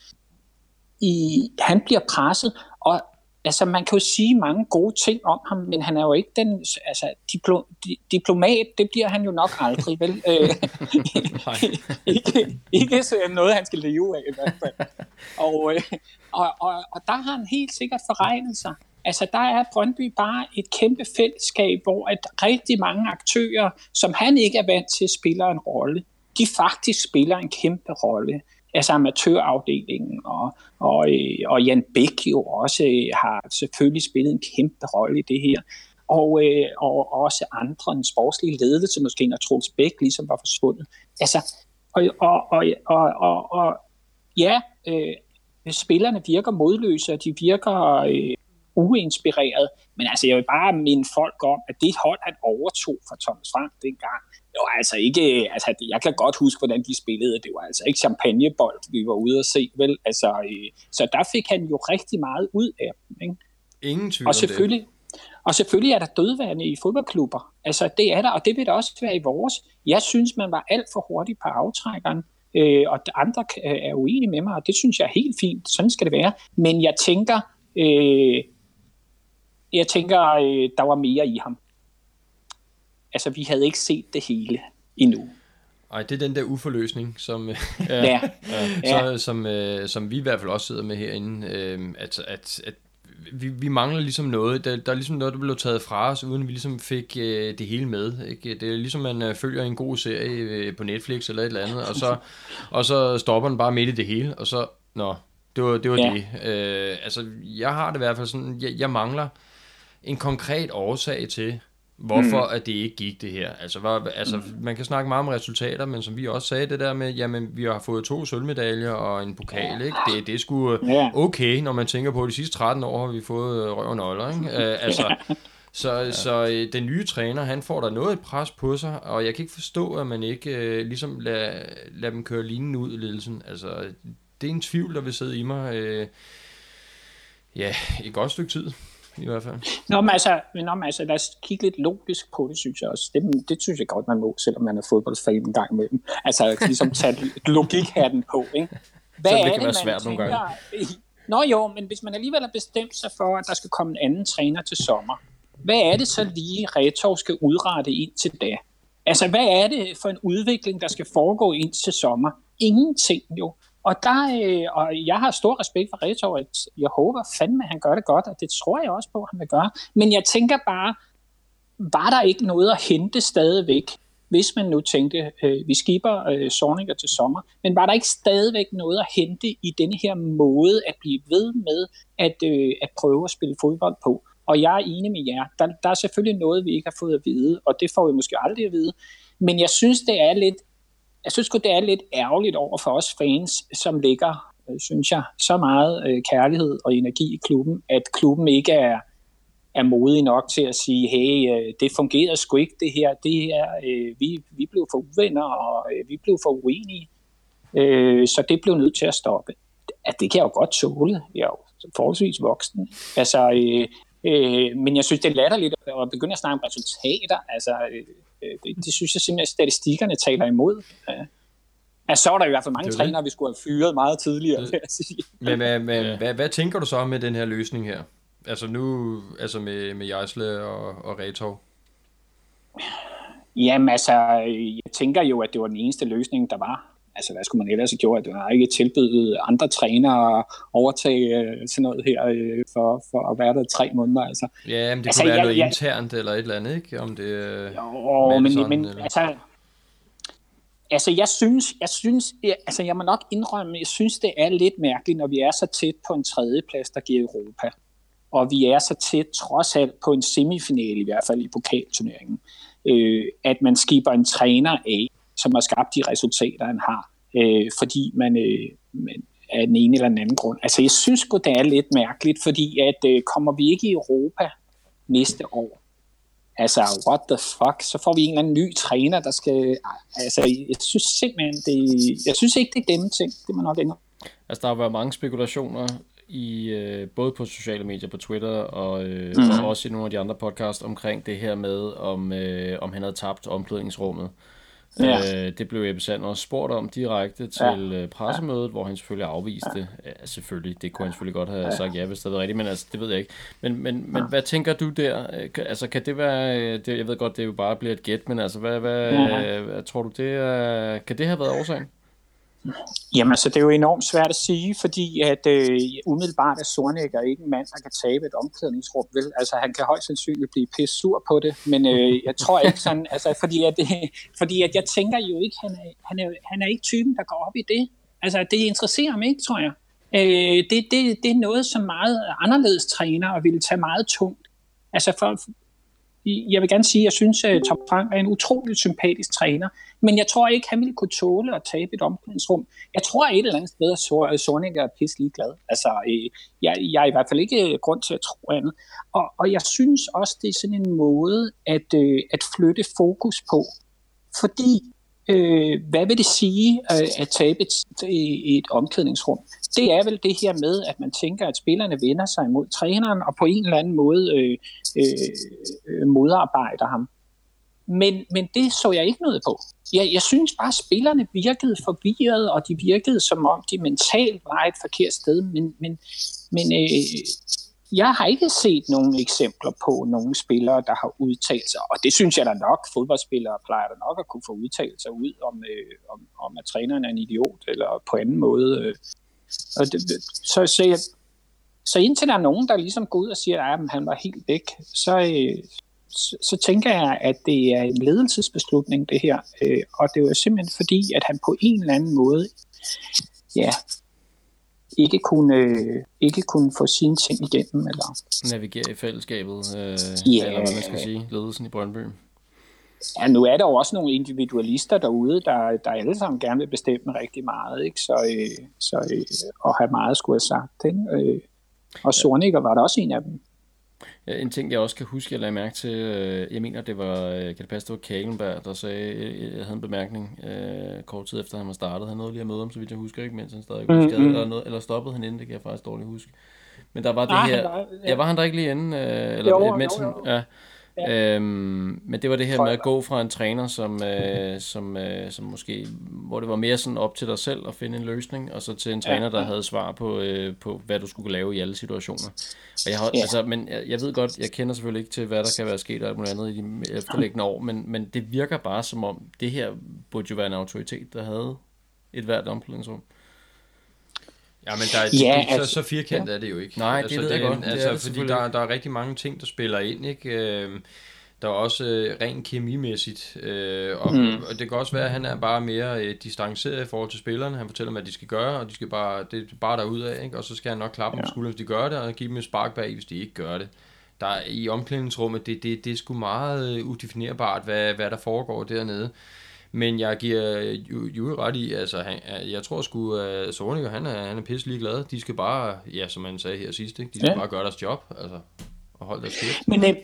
i, han bliver presset, og altså man kan jo sige mange gode ting om ham, men han er jo ikke den, altså diplo, di, diplomat, det bliver han jo nok aldrig, vel? (laughs) Øh, (laughs) ikke, ikke noget, han skal leve af i hvert fald. (laughs) Og, øh, og, og, og der har han helt sikkert forregnet sig. Altså der er Brøndby bare et kæmpe fællesskab, hvor at rigtig mange aktører, som han ikke er vant til, spiller en rolle. De faktisk spiller en kæmpe rolle altså amatørafdelingen, og, og, øh, og Jan Bæk jo også øh, har selvfølgelig spillet en kæmpe rolle i det her. Og, øh, og også andre, en sportslige ledelse, måske når Troels Bæk ligesom var forsvundet. Altså, og, og, og, og, og, og ja, øh, spillerne virker modløse, og de virker øh, uinspireret, men altså jeg vil bare minde folk om, at det hold, han overtog fra Thomas Frank dengang, det var altså ikke, altså jeg kan godt huske, hvordan de spillede, det var altså ikke champagnebold, vi var ude at se, vel? Altså, øh, så der fik han jo rigtig meget ud af dem, ikke? Ingen tvivl og selvfølgelig, det. Og selvfølgelig er der dødvande i fodboldklubber. Altså, det er der, og det vil der også være i vores. Jeg synes, man var alt for hurtig på aftrækkeren, øh, og andre er uenige med mig, og det synes jeg er helt fint. Sådan skal det være. Men jeg tænker, øh, jeg tænker, øh, der var mere i ham altså vi havde ikke set det hele endnu. Ej, det er den der uforløsning, som, (laughs) ja, ja, ja. Så, som, øh, som vi i hvert fald også sidder med herinde, øh, at, at, at vi, vi mangler ligesom noget. Der, der er ligesom noget, der blev taget fra os, uden vi ligesom fik øh, det hele med. Ikke? Det er ligesom, man øh, følger en god serie øh, på Netflix eller et eller andet, og så, (laughs) og så stopper den bare midt i det hele, og så, nå, det var det. Var ja. det. Øh, altså, jeg har det i hvert fald sådan, jeg, jeg mangler en konkret årsag til, hvorfor mm. at det ikke gik det her. Altså, var, altså, mm. man kan snakke meget om resultater, men som vi også sagde det der med, jamen, vi har fået to sølvmedaljer og en pokal, ikke? Det, det er sgu okay, når man tænker på, at de sidste 13 år har vi fået røv og nøgler, ikke? (laughs) Uh, altså, så, ja. så øh, den nye træner, han får der noget et pres på sig, og jeg kan ikke forstå, at man ikke øh, ligesom lader lad dem køre linjen ud i ledelsen. Altså, det er en tvivl, der vil sidde i mig. Øh, ja, et godt stykke tid i hvert fald. Nå, men altså, nå, men altså lad os kigge lidt logisk på det, synes jeg også. Det, det synes jeg godt, man må, selvom man er fodboldfan en gang imellem. Altså, ligesom (laughs) tage logikhatten på, ikke? Hvad Så det er kan det, være svært tænker, nogle gange. Nå jo, men hvis man alligevel har bestemt sig for, at der skal komme en anden træner til sommer, hvad er det så lige, Retov skal udrette ind til da? Altså, hvad er det for en udvikling, der skal foregå ind til sommer? Ingenting jo. Og, der, øh, og jeg har stor respekt for Retov, at jeg håber fandme, at han gør det godt, og det tror jeg også på, at han vil gøre. Men jeg tænker bare, var der ikke noget at hente stadigvæk, hvis man nu tænkte, øh, vi skipper øh, Sorninger til sommer, men var der ikke stadigvæk noget at hente i denne her måde at blive ved med at, øh, at prøve at spille fodbold på? Og jeg er enig med jer. Der, der er selvfølgelig noget, vi ikke har fået at vide, og det får vi måske aldrig at vide. Men jeg synes, det er lidt, jeg synes det er lidt ærgerligt over for os fans, som ligger, øh, synes jeg, så meget øh, kærlighed og energi i klubben, at klubben ikke er, er modig nok til at sige, hey, øh, det fungerer sgu ikke det her, det her, øh, vi, vi blev for uvenner, og øh, vi blev for uenige, øh, så det blev nødt til at stoppe. At det kan jeg jo godt tåle, jeg er jo forholdsvis voksen. Altså, øh, Øh, men jeg synes, det er latterligt at begynde at snakke om resultater. Altså, øh, øh, det, det synes jeg simpelthen, at statistikkerne taler imod. Øh. Altså, så var der i hvert fald mange trænere, vi skulle have fyret meget tidligere, vil jeg sige. Men hvad, hvad, ja. hvad, hvad tænker du så med den her løsning her? Altså nu, altså med, med Jejsle og, og Retov? Jamen altså, jeg tænker jo, at det var den eneste løsning, der var altså hvad skulle man ellers have gjort? Det var ikke tilbydet andre trænere at overtage øh, sådan noget her øh, for, for at være der tre måneder. Altså. Ja, men det altså, kunne være jeg, noget jeg, internt eller et eller andet, ikke? Om det øh, jo, men, sådan, men eller? altså, altså jeg synes, jeg synes, jeg, altså jeg må nok indrømme, jeg synes det er lidt mærkeligt, når vi er så tæt på en tredjeplads, der giver Europa. Og vi er så tæt trods alt på en semifinale, i hvert fald i pokalturneringen, øh, at man skiber en træner af, som har skabt de resultater, han har, øh, fordi man, øh, man af den ene eller den anden grund. Altså jeg synes godt det er lidt mærkeligt, fordi at øh, kommer vi ikke i Europa næste år, altså what the fuck, så får vi en eller anden ny træner, der skal, altså jeg synes simpelthen, det, jeg synes ikke, det er gennemtænkt, det må nok ændre. Altså der har været mange spekulationer i øh, både på sociale medier, på Twitter og, øh, mm-hmm. og også i nogle af de andre podcasts omkring det her med, om, øh, om han havde tabt omklædningsrummet. Ja. Øh, det blev Ebbe Sand også spurgt om direkte til ja. Øh, pressemødet, hvor han selvfølgelig afviste. Ja, selvfølgelig, det kunne han selvfølgelig godt have ja. sagt ja, hvis det var rigtigt, men altså, det ved jeg ikke. Men, men, men hvad tænker du der? Øh, altså, kan det være, øh, det, jeg ved godt, det jo bare bliver et gæt, men altså, hvad, hvad, ja. hvad tror du, det er, kan det have været årsagen? Jamen, altså, det er jo enormt svært at sige, fordi at øh, umiddelbart er Sornækker ikke en mand, der kan tabe et omklædningsrum, vel? Altså, han kan højst sandsynligt blive pisse sur på det, men øh, jeg tror ikke sådan, (laughs) altså, fordi at, øh, (laughs) fordi at jeg tænker jo ikke, han er, han, er, han er ikke typen, der går op i det. Altså, det interesserer ham ikke, tror jeg. Øh, det, det, det er noget, som meget anderledes træner og ville tage meget tungt. Altså, for, jeg vil gerne sige, at jeg synes, at Tom Frank er en utrolig sympatisk træner, men jeg tror ikke, han ville kunne tåle at tabe et omklædningsrum. Jeg tror et eller andet sted, at Sorning er pisse glad. Altså, øh, jeg, jeg er i hvert fald ikke øh, grund til at tro andet. Og, og jeg synes også, det er sådan en måde at, øh, at flytte fokus på. Fordi øh, hvad vil det sige øh, at tabe et, et omklædningsrum? Det er vel det her med, at man tænker, at spillerne vender sig imod træneren, og på en eller anden måde øh, øh, modarbejder ham. Men, men det så jeg ikke noget på. Jeg, jeg synes bare, at spillerne virkede forvirret, og de virkede som om, de mentalt var et forkert sted. Men, men, men øh, jeg har ikke set nogen eksempler på nogle spillere, der har udtalt sig, og det synes jeg da nok, fodboldspillere plejer da nok at kunne få udtalt sig ud om, øh, om, om at træneren er en idiot, eller på anden måde. Øh. Og det, så, så, jeg, så indtil der er nogen, der ligesom går ud og siger, at han var helt væk, så, øh, så, så tænker jeg, at det er en ledelsesbeslutning, det her. Øh, og det er jo simpelthen fordi, at han på en eller anden måde ja, ikke kunne, ikke kunne få sine ting igennem. Eller... Navigere i fællesskabet, øh, Ja. eller hvad man skal sige, ledelsen i Brøndby. Ja, nu er der jo også nogle individualister derude, der, der alle sammen gerne vil bestemme rigtig meget, ikke? Så, øh, så øh, og have meget skulle have sagt. Ikke? Øh, og Sornikker var der også en af dem. Ja, en ting, jeg også kan huske, jeg lagde mærke til, øh, jeg mener, det var, øh, kan det passe, det var Kalenberg, der sagde, øh, jeg havde en bemærkning øh, kort tid efter, han var startet. Han nåede lige at møde ham, så vidt jeg husker, ikke, mens han stadig var Mhm. skadet, eller, noget, eller stoppede han inden, det kan jeg faktisk dårligt huske. Men der var det Nej, her, han var- ja. var han der ikke lige inden, øh, eller Jo, øh, mens jo, han, jo. Ja. Øhm, men det var det her med at gå fra en træner, som, øh, som, øh, som måske, hvor det var mere sådan op til dig selv at finde en løsning, og så til en træner, der havde svar på, øh, på hvad du skulle lave i alle situationer. Og jeg har, Ja. altså, men jeg, jeg ved godt, jeg kender selvfølgelig ikke til, hvad der kan være sket og alt muligt andet i de efterliggende år, men, men det virker bare som om, det her burde jo være en autoritet, der havde et hvert omklædningsrum. Ja, men der er, Ja, det, det, altså- så, så firkantet er det jo ikke. Nej, det ved jeg godt. Det Altså, det fordi selvfølgelig der, der er rigtig mange ting, der spiller ind, ikke? Øhm, Der er også øh, rent kemimæssigt, øh, og, mm. og det kan også være, at han er bare mere øh, distanceret i forhold til spillerne. Han fortæller dem, hvad de skal gøre, og de skal bare, det er bare derudad, ikke? og så skal han nok klappe ja. dem skulderen, hvis de gør det, og give dem et spark bag, hvis de ikke gør det. Der er, I omklædningsrummet, det, det, det er sgu meget øh, udefinerbart, hvad, hvad der foregår dernede. Men jeg giver Julie ret i, altså han, jeg tror sgu, at Sorniger, han er, han er pisselig glad. De skal bare, ja, som man sagde her sidst, ikke? de skal ja. Bare gøre deres job, altså, og holde deres kæft. Men øh, Ikke?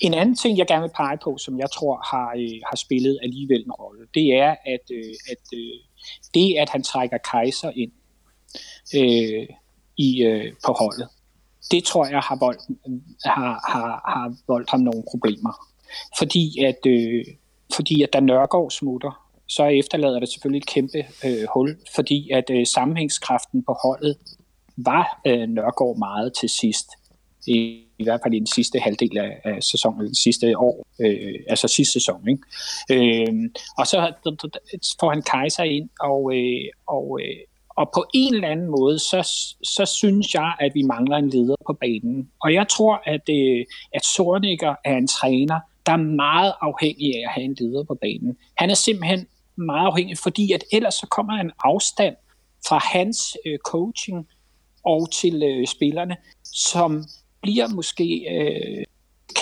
en anden ting, jeg gerne vil pege på, som jeg tror har, øh, har spillet alligevel en rolle, det er, at, øh, at øh, det, at han trækker Kaiser ind øh, i, øh, på holdet, det tror jeg har voldt, har, har, har voldt ham nogle problemer. Fordi at, øh, fordi at da Nørgaard smutter, så efterlader det selvfølgelig et kæmpe øh, hul, fordi at øh, sammenhængskraften på holdet var øh, Nørgaard meget til sidst. I, I hvert fald i den sidste halvdel af, af sæsonen, eller den sidste år, øh, altså sidste sæson. Ikke? Øh, og så får han Kaiser ind, og, øh, og, øh, og på en eller anden måde, så, så synes jeg, at vi mangler en leder på banen. Og jeg tror, at, øh, at Sornikker er en træner, der er meget afhængig af at have en leder på banen. Han er simpelthen meget afhængig, fordi at ellers så kommer en afstand fra hans øh, coaching og til øh, spillerne, som bliver måske øh,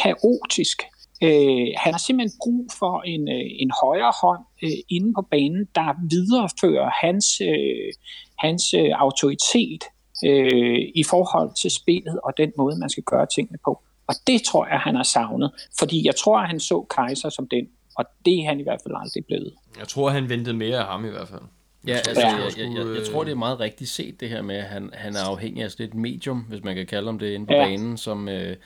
kaotisk. Øh, han har simpelthen brug for en, øh, en højre hånd øh, inde på banen, der viderefører hans, øh, hans øh, autoritet øh, i forhold til spillet og den måde, man skal gøre tingene på. Og det tror jeg, han har savnet, fordi jeg tror, at han så Kaiser som den, og det er han i hvert fald aldrig blevet. Jeg tror, han ventede mere af ham i hvert fald. Ja, Jeg tror, altså, Ja. jeg, jeg, jeg, jeg øh, tror, det er meget rigtigt set, det her med, at han, han er afhængig af sådan et medium, hvis man kan kalde om det, inde på Ja. banen, som, øh,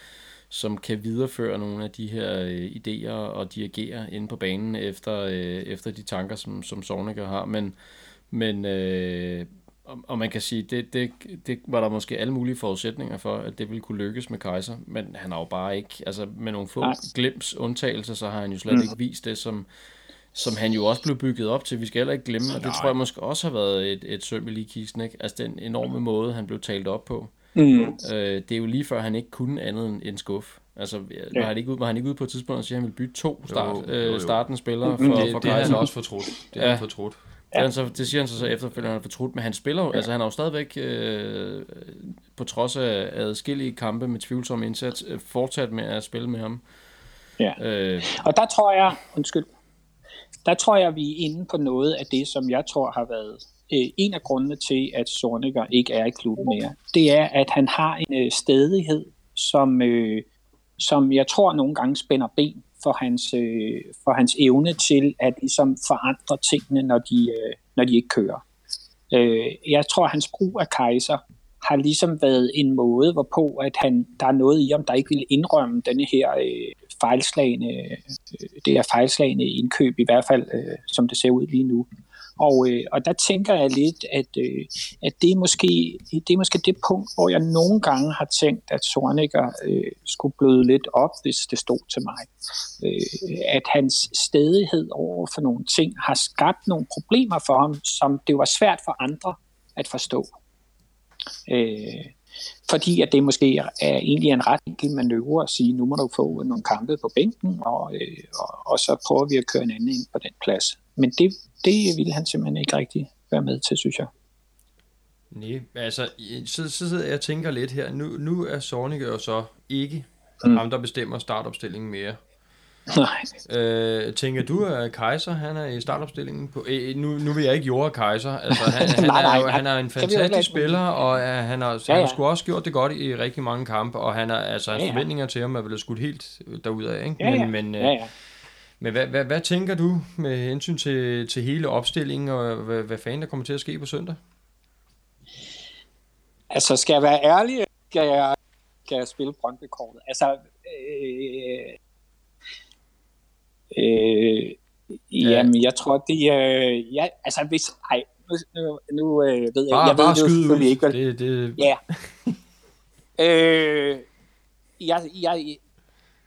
som kan videreføre nogle af de her øh, idéer og dirigere inde på banen efter, øh, efter de tanker, som, som Sorniger har. Men, men øh, og, og man kan sige, det, det, det var der måske alle mulige forudsætninger for, at det ville kunne lykkes med Kaiser, men han har jo bare ikke, altså med nogle få Nej. undtagelser, så har han jo slet ikke vist det, som, som han jo også blev bygget op til. Vi skal heller ikke glemme, og det tror jeg måske også har været et, et søm i lige kisten, ikke? Altså den enorme måde, han blev talt op på. Mm. Øh, det er jo lige før, han ikke kunne andet end, end skuff. Altså, var, han ikke ude, var han ikke ude på et tidspunkt og siger, at han ville bytte to start, Jo, jo, jo. øh, startende spillere for, Det, for det har Kaiser? han også fortrudt. Det har Ja. fortrudt. Ja. Han så, det siger han så, så efterfølgende, han har fortrudt, men han spiller jo, altså han har jo stadigvæk, øh, på trods af adskillige kampe med tvivlsom indsats, øh, fortsat med at spille med ham. Ja. Øh, Og der tror jeg, undskyld, der tror jeg, vi er inde på noget af det, som jeg tror har været øh, en af grundene til, at Sorniger ikke er i klubben mere. Det er, at han har en øh, stedighed, som, øh, som jeg tror nogle gange spænder ben for hans, øh, for hans evne til at ligesom forandre tingene, når de, øh, når de ikke kører. Øh, jeg tror, at hans brug af kejser har ligesom været en måde, hvorpå at han, der er noget i ham, der ikke vil indrømme denne her øh, fejlslagende, øh, det her fejlslagende indkøb, i hvert fald øh, som det ser ud lige nu. Og, øh, og der tænker jeg lidt, at, øh, at det, er måske, det er måske det punkt, hvor jeg nogle gange har tænkt, at Sorniger øh, skulle bløde lidt op, hvis det stod til mig. Øh, at hans stedighed over for nogle ting har skabt nogle problemer for ham, som det var svært for andre at forstå. Øh, fordi at det måske er, er egentlig en ret enkel manøvre at sige, nu må du få nogle kampe på bænken, og, øh, og, og så prøver vi at køre en anden ind på den plads. Men det, det ville han simpelthen ikke rigtig være med til, synes jeg. Nej, altså, så, så sidder jeg og tænker lidt her. Nu, nu er Sorniger jo så ikke mm. ham, der bestemmer startopstillingen mere. Nej. Øh, tænker du, at Kaiser han er i startopstillingen? På, øh, nu, nu vil jeg ikke jorde Kaiser. Altså, han, (laughs) han, Nej, er, nej, jo, nej. han er en jo fantastisk spiller, og uh, han har, ja, Ja, har sgu også gjort det godt i rigtig mange kampe, og han er, altså, hans Ja, ja. forventninger til ham er blevet skudt helt derudad. Ikke? Ja, ja. Men, men, øh, ja, ja. Men hvad, hvad, hvad tænker du med hensyn til, til hele opstillingen, og hvad, hvad fanden der kommer til at ske på søndag? Altså, skal jeg være ærlig, skal jeg, skal jeg spille Brøndby-kortet? Altså, øh, øh, jamen, jeg tror, det er... Ja, altså, hvis... Ej, nu, nu, øh, ved jeg Bare, jeg bare ved det jo ud. ikke, hvad, Det, det, Ja. øh, jeg, jeg,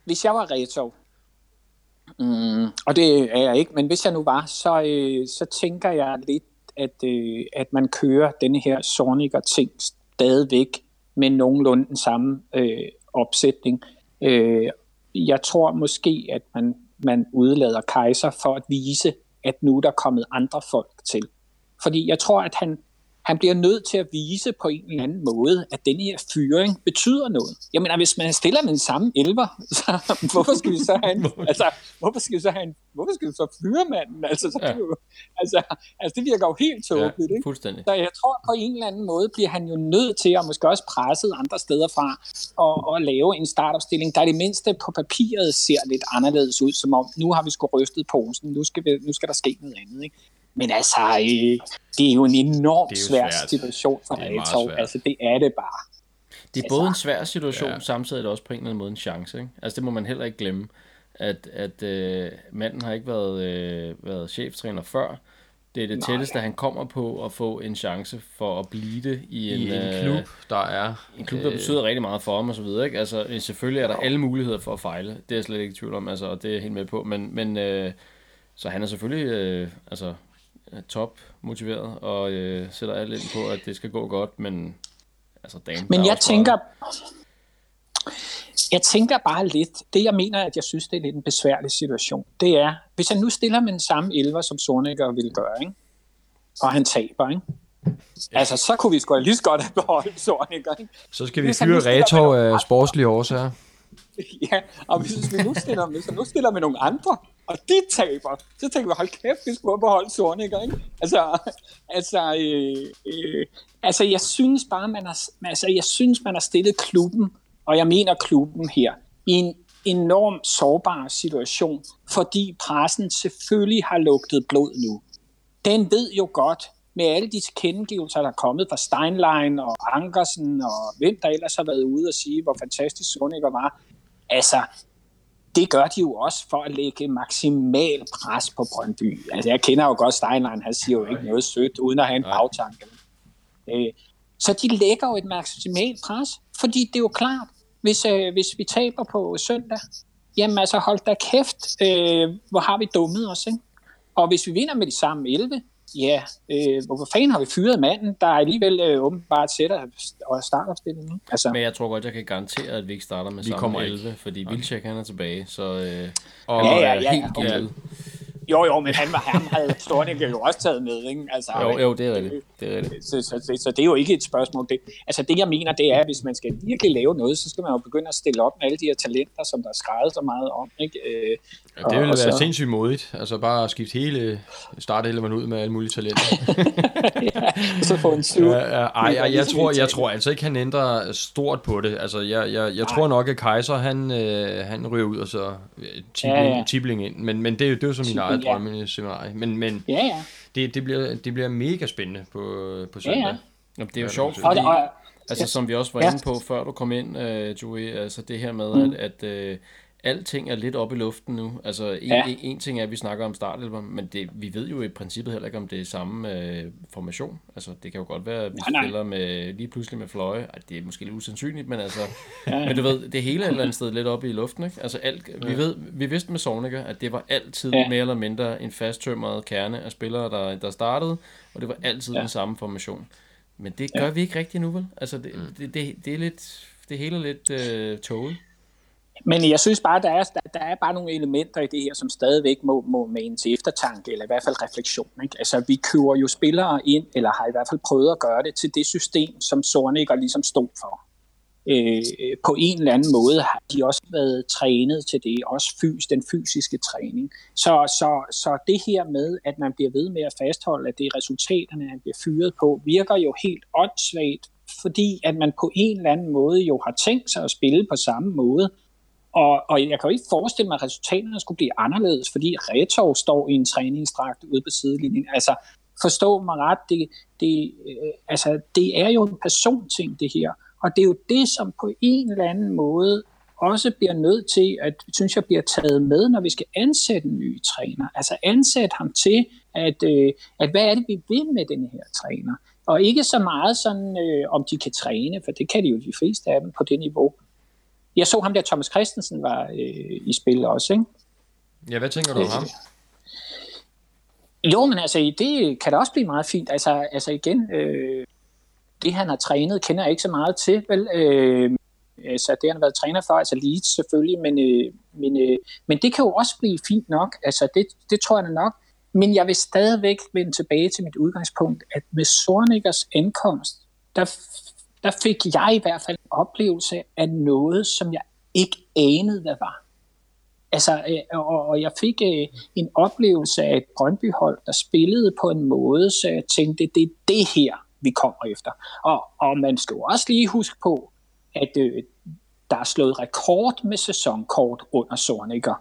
hvis jeg var Reto, mm, og det er jeg ikke, men hvis jeg nu var, så, øh, så tænker jeg lidt, at, øh, at man kører denne her Zorniger-ting stadigvæk med nogenlunde den samme øh, opsætning. Øh, jeg tror måske, at man, man udlader Kaiser for at vise, at nu er der kommet andre folk til. Fordi jeg tror, at han, han bliver nødt til at vise på en eller anden måde, at denne her fyring betyder noget. Jeg mener, hvis man stiller den samme elver, (laughs) så hvorfor skal vi så have en, (laughs) altså, hvorfor skal vi så have en, hvorfor skal vi så fyre manden? Altså, så, Ja. ja. jo, altså, altså, det virker jo helt tåbeligt, ikke? fuldstændig. Så jeg tror på en eller anden måde bliver han jo nødt til, og måske også presset andre steder fra, at, at lave en startopstilling, der i det mindste på papiret ser lidt anderledes ud, som om nu har vi sgu rystet posen, nu skal, vi, nu skal der ske noget andet. Ikke? Men altså, øh, det er jo en enormt jo svær svært. situation for svært. Altså, det er det bare. Det er Altså, både en svær situation, ja. samtidig er det også på en eller anden måde en chance. Ikke? Altså det må man heller ikke glemme, at, at øh, manden har ikke været, øh, været cheftræner før. Det er det Nej. tætteste, han kommer på at få en chance for at blive det i en, I en øh, klub, der er... en klub, der betyder rigtig meget for ham og så videre. Ikke? Altså, øh, selvfølgelig er der alle muligheder for at fejle. Det er jeg slet ikke i tvivl om, altså, og det er jeg helt med på. Men, men øh, så han er selvfølgelig øh, altså, øh, top motiveret og øh, sætter alt ind på, at det skal gå godt, men altså, der Men er jeg også bare- tænker, jeg tænker bare lidt, det jeg mener, at jeg synes, det er lidt en besværlig situation, det er, hvis han nu stiller med den samme elver, som Sorniger ville gøre, ikke? og han taber, ikke? Altså, så kunne vi sgu lige så godt have beholdt Sorniger, ikke? Så skal vi fyre nu stiller Reto med nogle af sportslige årsager. (laughs) Ja, og hvis vi nu stiller med, så nu stiller med nogle andre, og de taber, så tænker vi, hold kæft, vi skulle have beholdt Sorniger, ikke? Altså, altså, øh, øh, altså, jeg synes bare, man har, altså, jeg synes, man har stillet klubben, og jeg mener klubben her, i en enorm sårbar situation, fordi pressen selvfølgelig har lugtet blod nu. Den ved jo godt, med alle de tilkendegivelser, der er kommet fra Steinlein og Ankersen, og hvem der ellers har været ude og sige, hvor fantastisk Sorniger var, altså, det gør de jo også for at lægge maksimal pres på Brøndby. Altså, jeg kender jo godt Steinlein, han siger jo ikke noget sødt, uden at have en bagtanke. Øh, så de lægger jo et maksimalt pres, fordi det er jo klart, hvis, øh, hvis vi taber på søndag, jamen altså hold da kæft, øh, hvor har vi dummet os, ikke? Og hvis vi vinder med de samme 11, ja, øh, hvorfor fanden har vi fyret manden, der alligevel øh, åbenbart sætter og startopstillingen? ikke? Altså, Men jeg tror godt, jeg kan garantere, at vi ikke starter med Vi samme kommer 11, fordi Vilcek han er tilbage, så øh, Og, Ja, er ja, ja, helt okay. jo, jo, men han, var, han havde Storniger jo også taget med, ikke? Altså, Jo, jo, det er rigtigt. Det er rigtigt. Så, så, så, så det er jo ikke et spørgsmål. Det, altså det, jeg mener, det er, at hvis man skal virkelig lave noget, så skal man jo begynde at stille op med alle de her talenter, som der er skrevet så meget om. Ikke? Øh, Ja, det ville og være så- sindssygt modigt. Altså bare at skifte hele starteleveren ud med alle mulige talenter. (laughs) så få en syv. Ja, ja, ej, ej, jeg, tror, jeg tror altså ikke, han ændrer stort på det. Altså, jeg, jeg, jeg tror nok, at Kaiser, han, øh, han ryger ud, og så øh, tibling, Ja, ja, ja. tibling ind. Men, men det, er jo- det er jo som min eget ja. drømmescenarie. Men, men Ja, ja. det, det, bliver, det bliver mega spændende på, på søndag. ja. Jamen, det er jo Ja, sjovt, fordi, og, altså, som vi også var Ja. inde på, før du kom ind, uh, Joey, altså det her med, mm. at, at uh, alting er lidt op i luften nu. Altså, en, Ja. en, en ting er, at vi snakker om startelver, men det, vi ved jo i princippet heller ikke, om det er samme uh, formation. Altså, det kan jo godt være, at vi Nej, nej. spiller med, lige pludselig med fløje. Ej, det er måske lidt usandsynligt, men altså... ja. Men du ved, det hele er et eller andet sted lidt oppe i luften, ikke? Altså, alt, vi, ved, vi vidste med Sorniger, at det var altid Ja. mere eller mindre en fasttømret kerne af spillere, der, der startede, og det var altid Ja. den samme formation. Men det gør ja. vi ikke rigtig nu, vel? Altså, det, Mm. det, det, det er lidt... Det hele er lidt øh, tåget. Men jeg synes bare, der er, der, er bare nogle elementer i det her, som stadigvæk må, må mane til eftertanke, eller i hvert fald refleksion. Ikke? Altså, vi køber jo spillere ind, eller har i hvert fald prøvet at gøre det til det system, som Sorniger ligesom stod for. Øh, på en eller anden måde har de også været trænet til det, også fys, den fysiske træning. Så, så, så det her med, at man bliver ved med at fastholde, at det er resultaterne, han bliver fyret på, virker jo helt åndssvagt, fordi at man på en eller anden måde jo har tænkt sig at spille på samme måde, og, og jeg kan jo ikke forestille mig, at resultaterne skulle blive anderledes, fordi Retov står i en træningsdragt ude på sidelinjen. Altså, forstå mig ret, det, det, øh, altså, det er jo en personting, det her. Og det er jo det, som på en eller anden måde også bliver nødt til, at synes jeg bliver taget med, når vi skal ansætte en ny træner. Altså ansætte ham til, at, øh, at hvad er det, vi vil med den her træner. Og ikke så meget sådan, øh, om de kan træne, for det kan de jo de fleste af dem på det niveau. Jeg så ham der, Thomas Christensen var øh, i spil også, ikke? Ja, hvad tænker du om ham? Jo, men altså, det kan da også blive meget fint. Altså, altså igen, øh, det han har trænet, kender jeg ikke så meget til, vel? Øh, altså, det han har været træner for, altså Leeds selvfølgelig, men, øh, men, øh, men det kan jo også blive fint nok. Altså, det, det tror jeg nok. Men jeg vil stadigvæk vende tilbage til mit udgangspunkt, at med Sornikkers ankomst, der, der fik jeg i hvert fald en oplevelse af noget, som jeg ikke anede, hvad var. Altså, øh, og jeg fik øh, en oplevelse af et Brøndby-hold, der spillede på en måde, så jeg tænkte, det er det her, vi kommer efter. Og, og man skal jo også lige huske på, at øh, der er slået rekord med sæsonkort under Sornikker.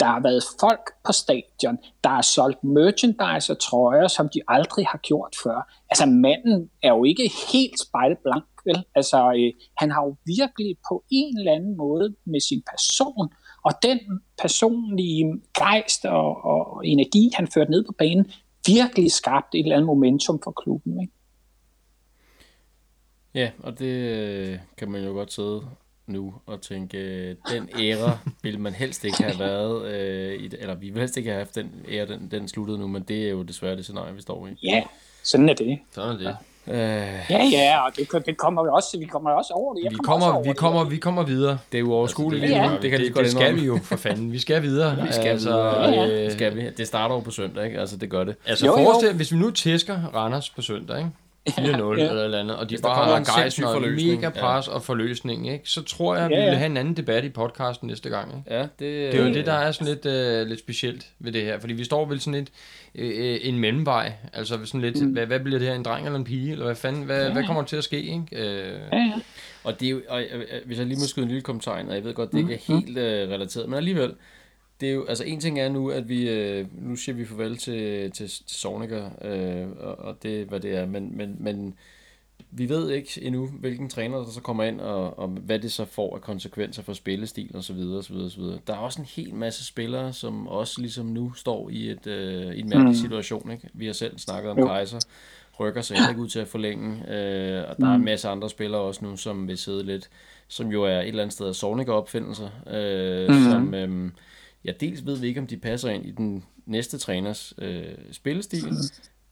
Der har været folk på stadion, der har solgt merchandise og trøjer, som de aldrig har gjort før. Altså manden er jo ikke helt spejlblank, vel? Altså øh, han har jo virkelig på en eller anden måde med sin person, og den personlige gejst og, og energi, han førte ned på banen, virkelig skabt et eller andet momentum for klubben. Ikke? Ja, og det øh, kan man jo godt sidde nu og tænke, øh, den æra (laughs) vil man helst ikke have været, øh, i, eller vi vil helst ikke have haft den æra, den, den sluttede nu, men det er jo desværre det scenarie, vi står i. Ja, sådan er det. Sådan er det. Øh, Ja, ja, og det, det kommer vi også, vi kommer også over det. Jeg Vi kommer, over vi det. kommer, vi kommer videre. det er jo overskueligt Altså, lige Ja. nu, det kan det, vi godt det skal vi jo for fanden. Vi skal videre. Vi skal altså, videre. Ja, øh, Skal vi? Det starter jo på søndag, ikke? Altså, det gør det. Altså Jo, jo. forestil hvis vi nu tæsker Randers på søndag, ikke? 4-0 Ja. eller eller andet, og de Hvis bare har en gejsten sindssyg og mega pres og forløsning, ikke? så tror jeg, at vi Ja, ja. vil have en anden debat i podcasten næste gang. Ikke? Ja, det, Det er jo det, der er sådan lidt, øh, lidt specielt ved det her, fordi vi står vel sådan lidt øh, en mellemvej, altså sådan lidt, mm. hvad, hvad bliver det her, en dreng eller en pige, eller hvad fanden, hvad, ja. hvad kommer til at ske, ikke? Øh, Ja, ja. Og det er jo, og, øh, hvis jeg lige må skyde en lille kommentar ind, og jeg ved godt, det ikke er helt øh, relateret, men alligevel, det er jo, altså en ting er nu, at vi, øh, nu siger vi farvel til, til, til Sovniker, øh, og, og det hvad det er, men, men, men vi ved ikke endnu, hvilken træner der så kommer ind, og, og hvad det så får af konsekvenser for spillestil og så videre, og så videre, og så videre. Der er også en hel masse spillere, som også ligesom nu står i, et, øh, i en mærkelig situation. Ikke? Vi har selv snakket om Jo. Kaiser, rykker sig ikke ud til at forlænge, øh, og der er en masse andre spillere også nu, som vil sidde lidt, som jo er et eller andet sted af Sorniker opfindelser, øh, mm-hmm. som øh, ja, dels ved vi ikke, om de passer ind i den næste træners øh, spillestil,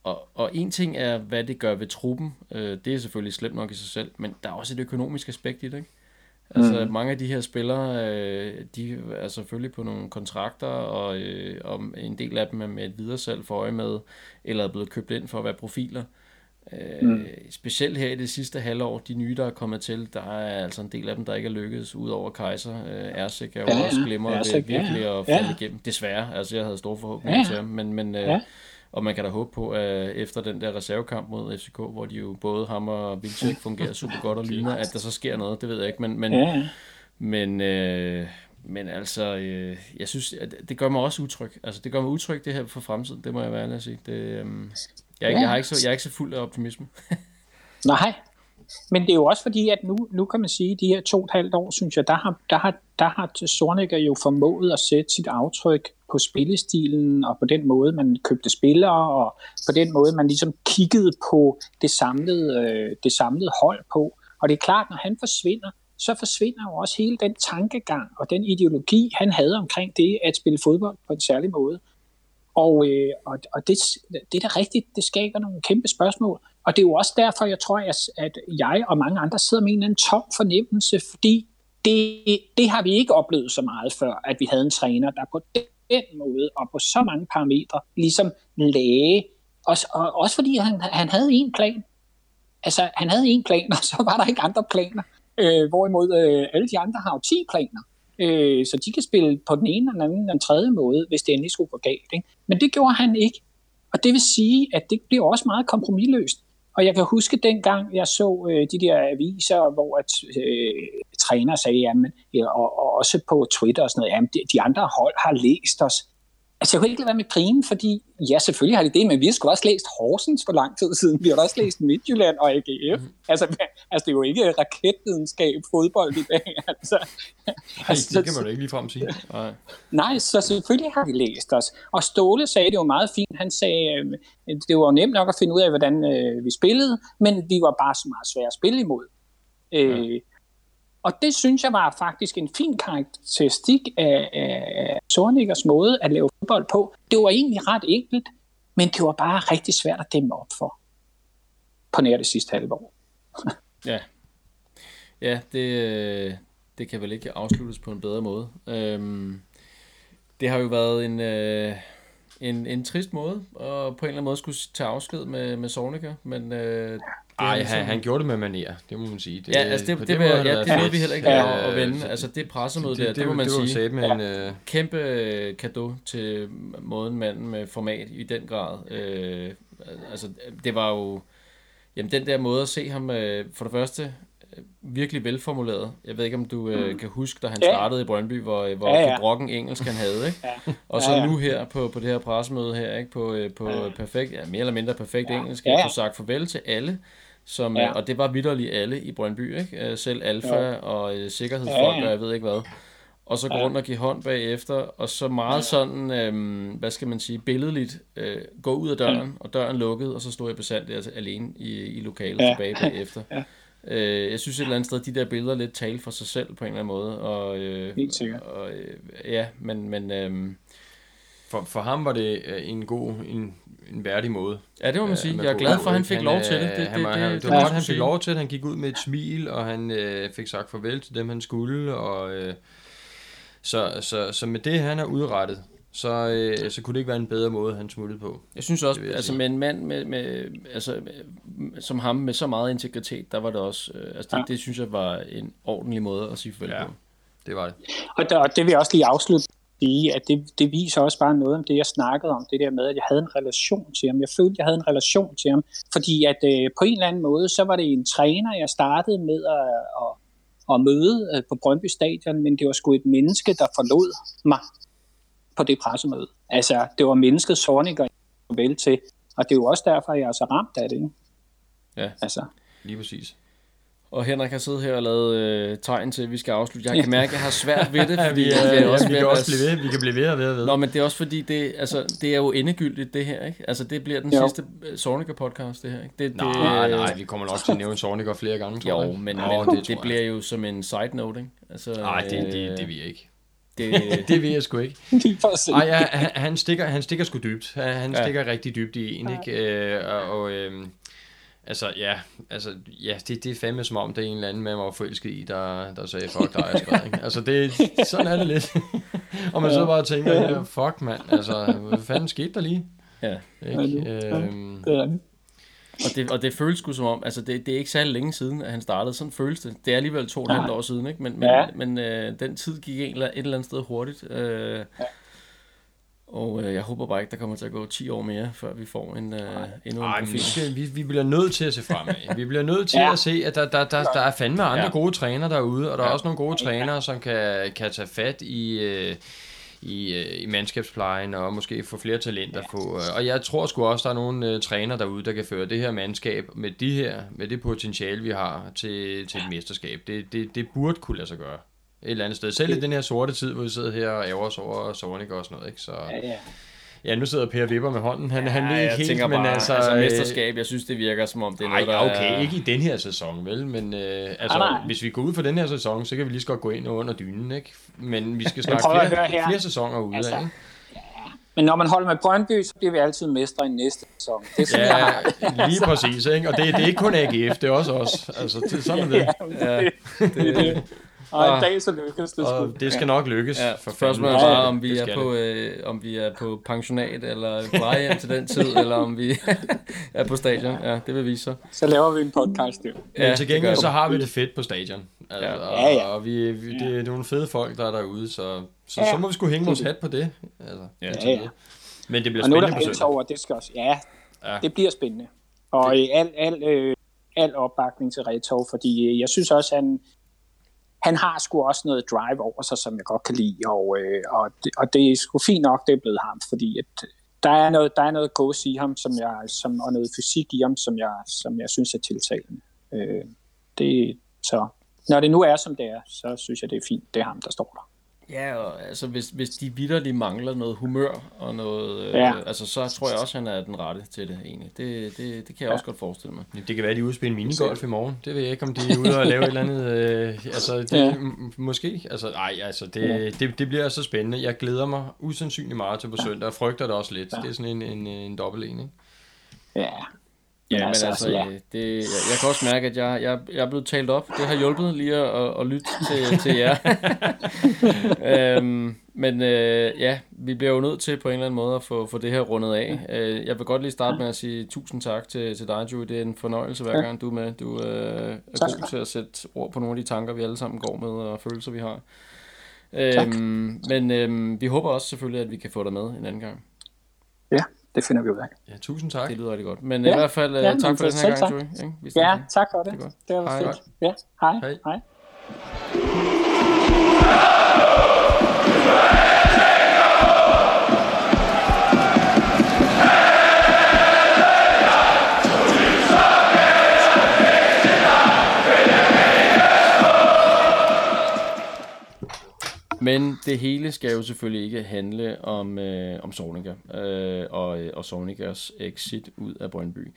og, og en ting er, hvad det gør ved truppen. Øh, det er selvfølgelig slemt nok i sig selv, men der er også et økonomisk aspekt i det, ikke? Altså mm. mange af de her spillere, øh, de er selvfølgelig på nogle kontrakter, og, øh, og en del af dem er med et videresalg for øje med, eller er blevet købt ind for at være profiler. Øh, mm. Specielt her i det sidste halvår, de nye, der er kommet til, der er altså en del af dem, der ikke er lykkedes, udover Kaiser. Øh, Ersik er jo Ja, ja, også ja. glemmer ved Ersik, ja, virkelig ja. at falde Ja. igennem. Desværre, altså jeg havde store forhåbninger Ja. til ham, men, men øh, Ja. og man kan da håbe på, at efter den der reservekamp mod FCK, hvor de jo både ham og Vilcek fungerer super godt og (laughs) ligner, at der så sker noget, det ved jeg ikke, men, men, Ja, ja. men, øh, men altså, øh, jeg synes, at det gør mig også utryg. Altså, det gør mig utryg, det her for fremtiden, det må jeg være ærlig at sige. Det, øh, jeg, er ikke, jeg, har ikke så, jeg er ikke så fuld af optimisme. (laughs) Nej, men det er jo også fordi, at nu, nu kan man sige, at de her to og et halvt år, synes jeg, der har, der har, der har Sornikker jo formået at sætte sit aftryk på spillestilen, og på den måde, man købte spillere, og på den måde, man ligesom kiggede på det samlede, øh, det samlede hold på. Og det er klart, når han forsvinder, så forsvinder jo også hele den tankegang og den ideologi, han havde omkring det at spille fodbold på en særlig måde. Og, øh, og, og det, det er da rigtigt, det skaber nogle kæmpe spørgsmål. Og det er jo også derfor, jeg tror, at- jeg og mange andre sidder med en eller anden tom fornemmelse, fordi det, det har vi ikke oplevet så meget før, at vi havde en træner, der på den måde og på så mange parametre ligesom lagde, også, og, også fordi han, han havde en plan. Altså, han havde en plan, (laughs) og så var der ikke andre planer. Øh, hvorimod øh, alle de andre har jo 10 planer. Øh, så de kan spille på den ene, den anden, den tredje måde, hvis det endelig skulle gå galt. Ikke? Men det gjorde han ikke. Og det vil sige, at det blev også meget kompromilløst. Og jeg kan huske dengang, jeg så øh, de der aviser, hvor at, øh, træner sagde, jamen, ja, og, og også på Twitter og sådan noget, jamen, de, de andre hold har læst os. Altså, jeg kunne ikke lade være med grine, fordi ja, selvfølgelig har de det, men vi har sgu også læst Horsens for lang tid siden. Vi har også læst Midtjylland og AGF. Mm. Altså, altså, det er jo ikke raketvidenskab fodbold i dag. (laughs) Altså, Nej, altså, det kan man jo ikke ligefrem sige. Nej. Nej, så selvfølgelig har vi læst os. Og Ståle sagde det jo meget fint. Han sagde, øh, det var nemt nok at finde ud af, hvordan øh, vi spillede, men vi var bare så meget svære at spille imod. Øh, ja. Og det synes jeg var faktisk en fin karakteristik af, af Sornikers måde at lave fodbold på. Det var egentlig ret enkelt, men det var bare rigtig svært at dæmme op for på nær det sidste halve år. (laughs) ja, ja det, det kan vel ikke afsluttes på en bedre måde. Øhm, det har jo været en, øh, en, en trist måde, og på en eller anden måde skulle tage afsked med, med Sornikker, men øh, ej, han, han, han gjorde det med manier, det må man sige. Det, ja, altså det, det, det, ja, det noget, vi heller ikke ja, at vende. Altså det pressemøde det, der, det, det, må man det sige. Med en, uh... Kæmpe kado til måden manden med format i den grad. Øh, altså det var jo, jamen den der måde at se ham, øh, for det første, virkelig velformuleret. Jeg ved ikke, om du øh, mm. kan huske, da han ja. startede i Brøndby, hvor, hvor ja, ja. brokken engelsk han havde. Ikke? Ja. Og så ja, ja. nu her på, på det her pressemøde her, ikke? på, øh, på ja. perfekt, ja, mere eller mindre perfekt ja. engelsk, ja. ja. sagt farvel til alle, som, ja. og det var vidderligt alle i Brøndby, ikke? Øh, selv Alfa ja. og øh, sikkerhedsfolk, ja, ja. og jeg ved ikke hvad. Og så gå rundt og give hånd bagefter, og så meget sådan, øhm, hvad skal man sige, billedligt, øh, gå ud af døren, ja. og døren lukket, og så stod jeg besandt der alene i, i lokalet ja. tilbage bagefter. Ja. Øh, jeg synes et eller andet sted, de der billeder lidt taler for sig selv på en eller anden måde. Og, øh, Helt sikkert. Og, øh, ja, men... men øh, for, for ham var det øh, en god, en, en værdig måde. Ja, det må man sige. Jeg er glad for, at han fik han, lov til det. det, han, det, det, det, det var godt, han fik lov til det. Han gik ud med et smil, og han øh, fik sagt farvel til dem, han skulle. Og, øh, så, så, så med det, han har udrettet, så, øh, så kunne det ikke være en bedre måde, han smuttede på. Jeg synes også, jeg altså sige. med en mand med, med, altså, med, som ham med så meget integritet, der var det også, øh, altså det, ja. det synes jeg var en ordentlig måde at sige farvel ja, på. det var det. Og, der, og det vil jeg også lige afslutte sige, at det, det viser også bare noget om det, jeg snakkede om, det der med, at jeg havde en relation til ham. Jeg følte, jeg havde en relation til ham, fordi at øh, på en eller anden måde, så var det en træner, jeg startede med at, at, at møde øh, på Brøndby Stadion, men det var sgu et menneske, der forlod mig på det pressemøde. Altså, det var mennesket Sorniger vel til, og det er jo også derfor, jeg er så ramt af det. Ikke? Ja, altså. lige præcis. Og Henrik har siddet her og lavet øh, tegn til, at vi skal afslutte. Jeg kan mærke, at jeg har svært ved det, (laughs) fordi ja, vi, er også, ja, vi kan også blive ved. Vi kan blive ved og ved og ved. Nå, men det er også fordi, det, altså, det er jo endegyldigt, det her. Ikke? Altså, det bliver den jo. sidste Sorniger podcast, det her. Ikke? Det, nej, det, nej, vi kommer nok til at nævne Sorniger flere gange, tror jeg. Jo, men, Nå, men det, det bliver jo som en side note. Ikke? Altså, nej, det, det, det, det vil jeg ikke. Det, (laughs) det ved jeg sgu ikke. Ej, ja, han, han, stikker, han stikker sgu dybt. Han ja. stikker rigtig dybt i en, ikke? Øh, og, og øh, altså, ja, altså, ja det, det er fandme som om, det er en eller anden, man var forelsket i, der, der sagde, fuck dig, jeg skrev, ikke? Altså, det, sådan er det lidt. (laughs) og man så bare tænker, ja, fuck mand, altså, hvad fanden skete der lige? Ja. Ikke? Ja, øhm, det er det. Og det, og det føles sgu som om, altså det, det er ikke særlig længe siden, at han startede. Sådan føles det. Det er alligevel to og et halvt år siden, ikke? Men, men, ja. men øh, den tid gik en, et eller andet sted hurtigt. Øh, ja. Og øh, jeg håber bare ikke, der kommer til at gå 10 år mere, før vi får en, øh, endnu en profil. Vi, skal, vi, vi bliver nødt til at se fremad. Vi bliver nødt til ja. at se, at der, der, der, der er fandme andre ja. gode trænere derude, og der ja. er også nogle gode trænere, som kan, kan tage fat i... Øh, i, øh, i mandskabsplejen og måske få flere talenter ja. på. Øh, og jeg tror sgu også, der er nogle uh, træner derude, der kan føre det her mandskab med de her, med det potentiale, vi har til, til et mesterskab. Det, det, det burde kunne lade sig gøre et eller andet sted. Selv i den her sorte tid, hvor vi sidder her og ærger os over Sonic og sådan noget. Ikke? Så, ja, ja. Ja, nu sidder Per Vipper med hånden. Han, ja, han ved ikke helt, men bare, altså... Altså mesterskab, jeg synes, det virker som om, det er noget, der okay, er... ikke i den her sæson, vel? Men øh, altså, nej. hvis vi går ud for den her sæson, så kan vi lige så godt gå ind under dynen, ikke? Men vi skal snakke flere, flere sæsoner ud altså, af, ikke? Men når man holder med Brøndby, så bliver vi altid mestre i næste sæson. Det er sådan, ja, jeg har. lige præcis. Ikke? Og det, det er ikke kun AGF, det er også os. Altså, det, sådan er det. Ja, det, det, det. Og en dag så lykkes det sgu. Det skal nok lykkes. Ja, for spørgsmålet er bare, om vi, er på, øh, om vi er på pensionat eller plejehjem til den tid, eller om vi (laughs) er på stadion. Ja, det vil vise sig. Så laver vi en podcast, jo. Men Ja, til det gengæld så har vi det fedt på stadion. Altså, Ja. og, Ja, ja. og vi, vi, det er nogle fede folk, der er derude, så, så, Ja. så må vi sgu hænge vores hat på det. Altså, Ja. Ja. Men det bliver Og nu er spændende der over, det skal også, ja, Ja. det bliver spændende. Og det. al, al, øh, al opbakning til Retov, fordi øh, jeg synes også, han, han har sgu også noget drive over sig, som jeg godt kan lide, og, øh, og, det, og det er sgu fint nok, det er blevet ham, fordi at der er noget, der er noget gås i ham, som jeg, som, og noget fysik i ham, som jeg, som jeg synes er tiltalende. Øh, det, så når det nu er, som det er, så synes jeg, det er fint, det er ham, der står der. Ja, og altså, hvis, hvis de vidderligt mangler noget humør og noget... Øh, Ja. Altså, så tror jeg også, han er den rette til det, egentlig. Det, det, det kan jeg også godt forestille mig. Det kan være, de er ude og spille minigolf i morgen. Det ved jeg ikke, om de er ude og lave et eller andet... Øh, altså, det, Ja. ja. måske. Altså, ej, altså, det, det, det bliver så spændende. Jeg glæder mig usandsynligt meget til på søndag, og frygter det også lidt. Det er sådan en, en, en dobbelt en, ikke? Ja, Ja, men altså, altså, ja. ja. det, jeg, jeg kan også mærke, at jeg, jeg, jeg er blevet talt op. Det har hjulpet lige at, at, at lytte til, til jer. (laughs) øhm, men øh, ja, vi bliver jo nødt til på en eller anden måde at få, få det her rundet af. Øh, jeg vil godt lige starte med at sige tusind tak til, til dig, Joey. Det er en fornøjelse hver gang, du er med. Du øh, er Tak. god til at sætte ord på nogle af de tanker, vi alle sammen går med, og følelser, vi har. Tak. Øhm, men øhm, vi håber også selvfølgelig, at vi kan få dig med en anden gang. ja, det finder vi ud af. Ja, tusind tak. Det lyder rigtig godt. Men Ja. i hvert fald øh, Ja, tak for den her gang, tak. Joey. Ja, tak for det. Det. Det var Hej. fedt. Ja, hej. Hej. Men det hele skal jo selvfølgelig ikke handle om, øh, om Sorniger øh, og, og Sornigers exit ud af Brøndby.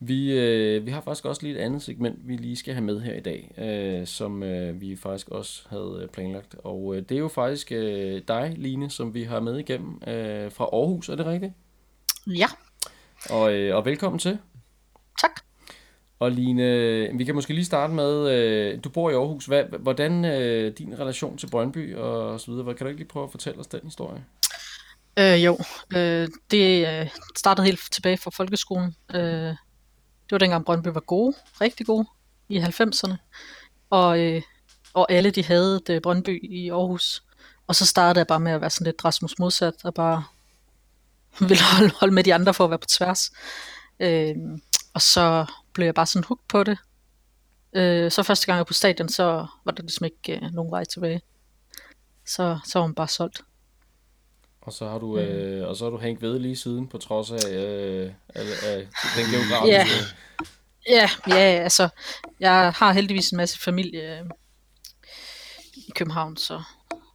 Vi, øh, vi har faktisk også lige et andet segment, vi lige skal have med her i dag, øh, som øh, vi faktisk også havde planlagt. Og øh, det er jo faktisk øh, dig, Line, som vi har med igennem øh, fra Aarhus, er det rigtigt? Ja, Og, øh, og velkommen til. tak. Og Line, vi kan måske lige starte med, øh, du bor i Aarhus. Hvad, hvordan øh, din relation til Brøndby og så videre, kan du ikke lige prøve at fortælle os den historie? Øh, jo, øh, det øh, startede helt tilbage fra folkeskolen. Øh, det var dengang Brøndby var gode, rigtig gode, i 90'erne. Og, øh, og alle de havde det Brøndby i Aarhus. Og så startede jeg bare med at være sådan lidt Rasmus modsat, og bare (laughs) ville holde, holde med de andre for at være på tværs. Øh, og så blev jeg bare sådan hooked på det. Øh, så første gang jeg var på stadion, så var der ligesom ikke øh, nogen vej tilbage. Så, så var man bare solgt. Og så har du, øh, og så har du hængt ved lige siden, på trods af, øh, af, af den geografiske... Ja, ja, altså, jeg har heldigvis en masse familie øh, i København, så,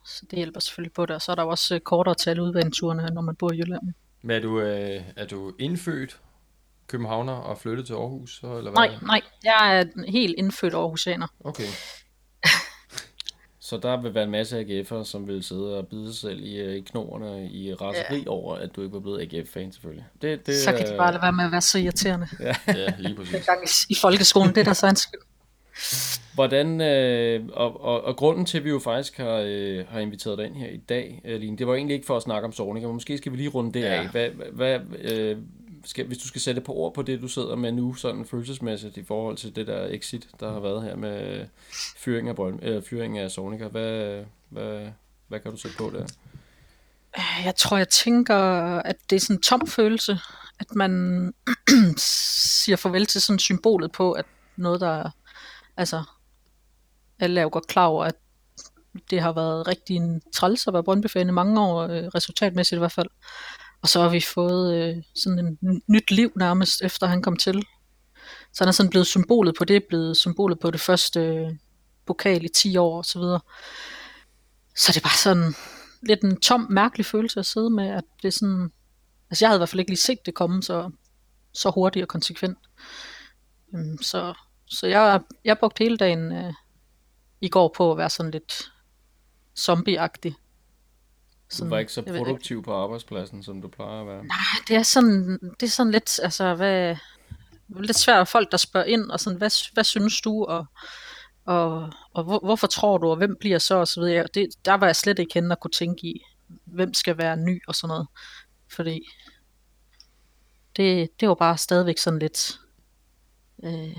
så det hjælper selvfølgelig på det. Og så er der jo også øh, kortere tal udventurene, når man bor i Jylland. Men er du, øh, er du indfødt københavner og flyttet til Aarhus? Så, eller hvad? Nej, nej, jeg er en helt indfødt Aarhusianer. Okay. (laughs) Så der vil være en masse AGF'ere, som vil sidde og bide sig selv i, øh, i knoerne i raseri ja. over, at du ikke var blevet AGF-fan, selvfølgelig. Det, det, Så kan de bare lade være med at være så irriterende. (laughs) Ja, lige præcis. Gang i, i folkeskolen, det er der så en skyld. Hvordan, øh, og, og, og grunden til, at vi jo faktisk har, øh, har inviteret dig ind her i dag, øh, Line, det var egentlig ikke for at snakke om Sorninger, men måske skal vi lige runde det Ja. af. Hvad, hvad, øh, skal, hvis du skal sætte på ord på det, du sidder med nu, sådan følelsesmæssigt i forhold til det der exit, der har været her med fyring af, Brøn, øh, fyring af Sonica, hvad, hvad, hvad kan du sætte på der? Jeg tror, jeg tænker, at det er sådan en tom følelse, at man (clears throat) siger farvel til sådan symbolet på, at noget, der altså, alle er jo godt klar over, at det har været rigtig en træls at være Brøndby-fan i mange år, øh, resultatmæssigt i hvert fald. Og så har vi fået øh, sådan en nyt liv nærmest, efter han kom til. Så han er sådan blevet symbolet på det, blevet symbolet på det første øh, pokal i 10 år og så videre. Så det er bare sådan lidt en tom, mærkelig følelse at sidde med, at det er sådan... Altså jeg havde i hvert fald ikke lige set det komme så, så hurtigt og konsekvent. Øhm, så, så jeg, jeg brugte hele dagen øh, i går på at være sådan lidt zombieagtig. Du var ikke så produktiv på arbejdspladsen, som du plejer at være. det er sådan, det er sådan lidt, altså, hvad, lidt svært folk, der spørger ind, og sådan, hvad, hvad synes du, og, og, og hvor, hvorfor tror du, og hvem bliver så, og så videre. Det, der var jeg slet ikke henne og kunne tænke i, hvem skal være ny og sådan noget. Fordi det, det var bare stadigvæk sådan lidt øh,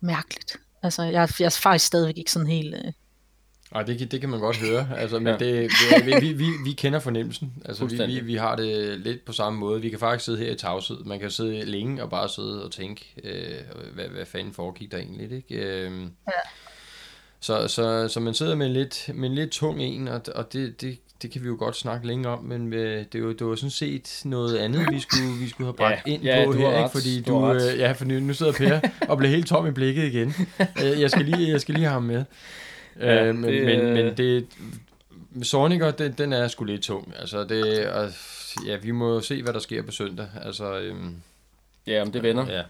mærkeligt. Altså, jeg, jeg er faktisk stadigvæk ikke sådan helt... Øh, ej, det, kan- det kan man godt høre. Altså, men Ja. det, det, vi, vi, vi kender fornemmelsen. Altså, vi, vi, vi har det lidt på samme måde. Vi kan faktisk sidde her i tavshed. Man kan sidde længe og bare sidde og tænke, øh, hvad, hvad fanden foregik der egentlig, ikke? Øh, Ja. så, så, så man sidder med en lidt, med en lidt tung en, og, og det, det, det kan vi jo godt snakke længe om, men øh, det, var, det var sådan set noget andet, vi skulle, vi skulle have bragt Ja, ind ja, på du her, har ikke? ret, fordi du du, ret. øh, ja, for nu, nu sidder Per og bliver helt tom i blikket igen. Øh, jeg, skal lige, jeg skal lige have ham med. Ja, øh, men, det, men, øh, men det, Sorniger, den, den er sgu lidt tung. Altså, det, og, ja, vi må jo se, hvad der sker på søndag. Altså, øhm, Ja, om det vender. Ja.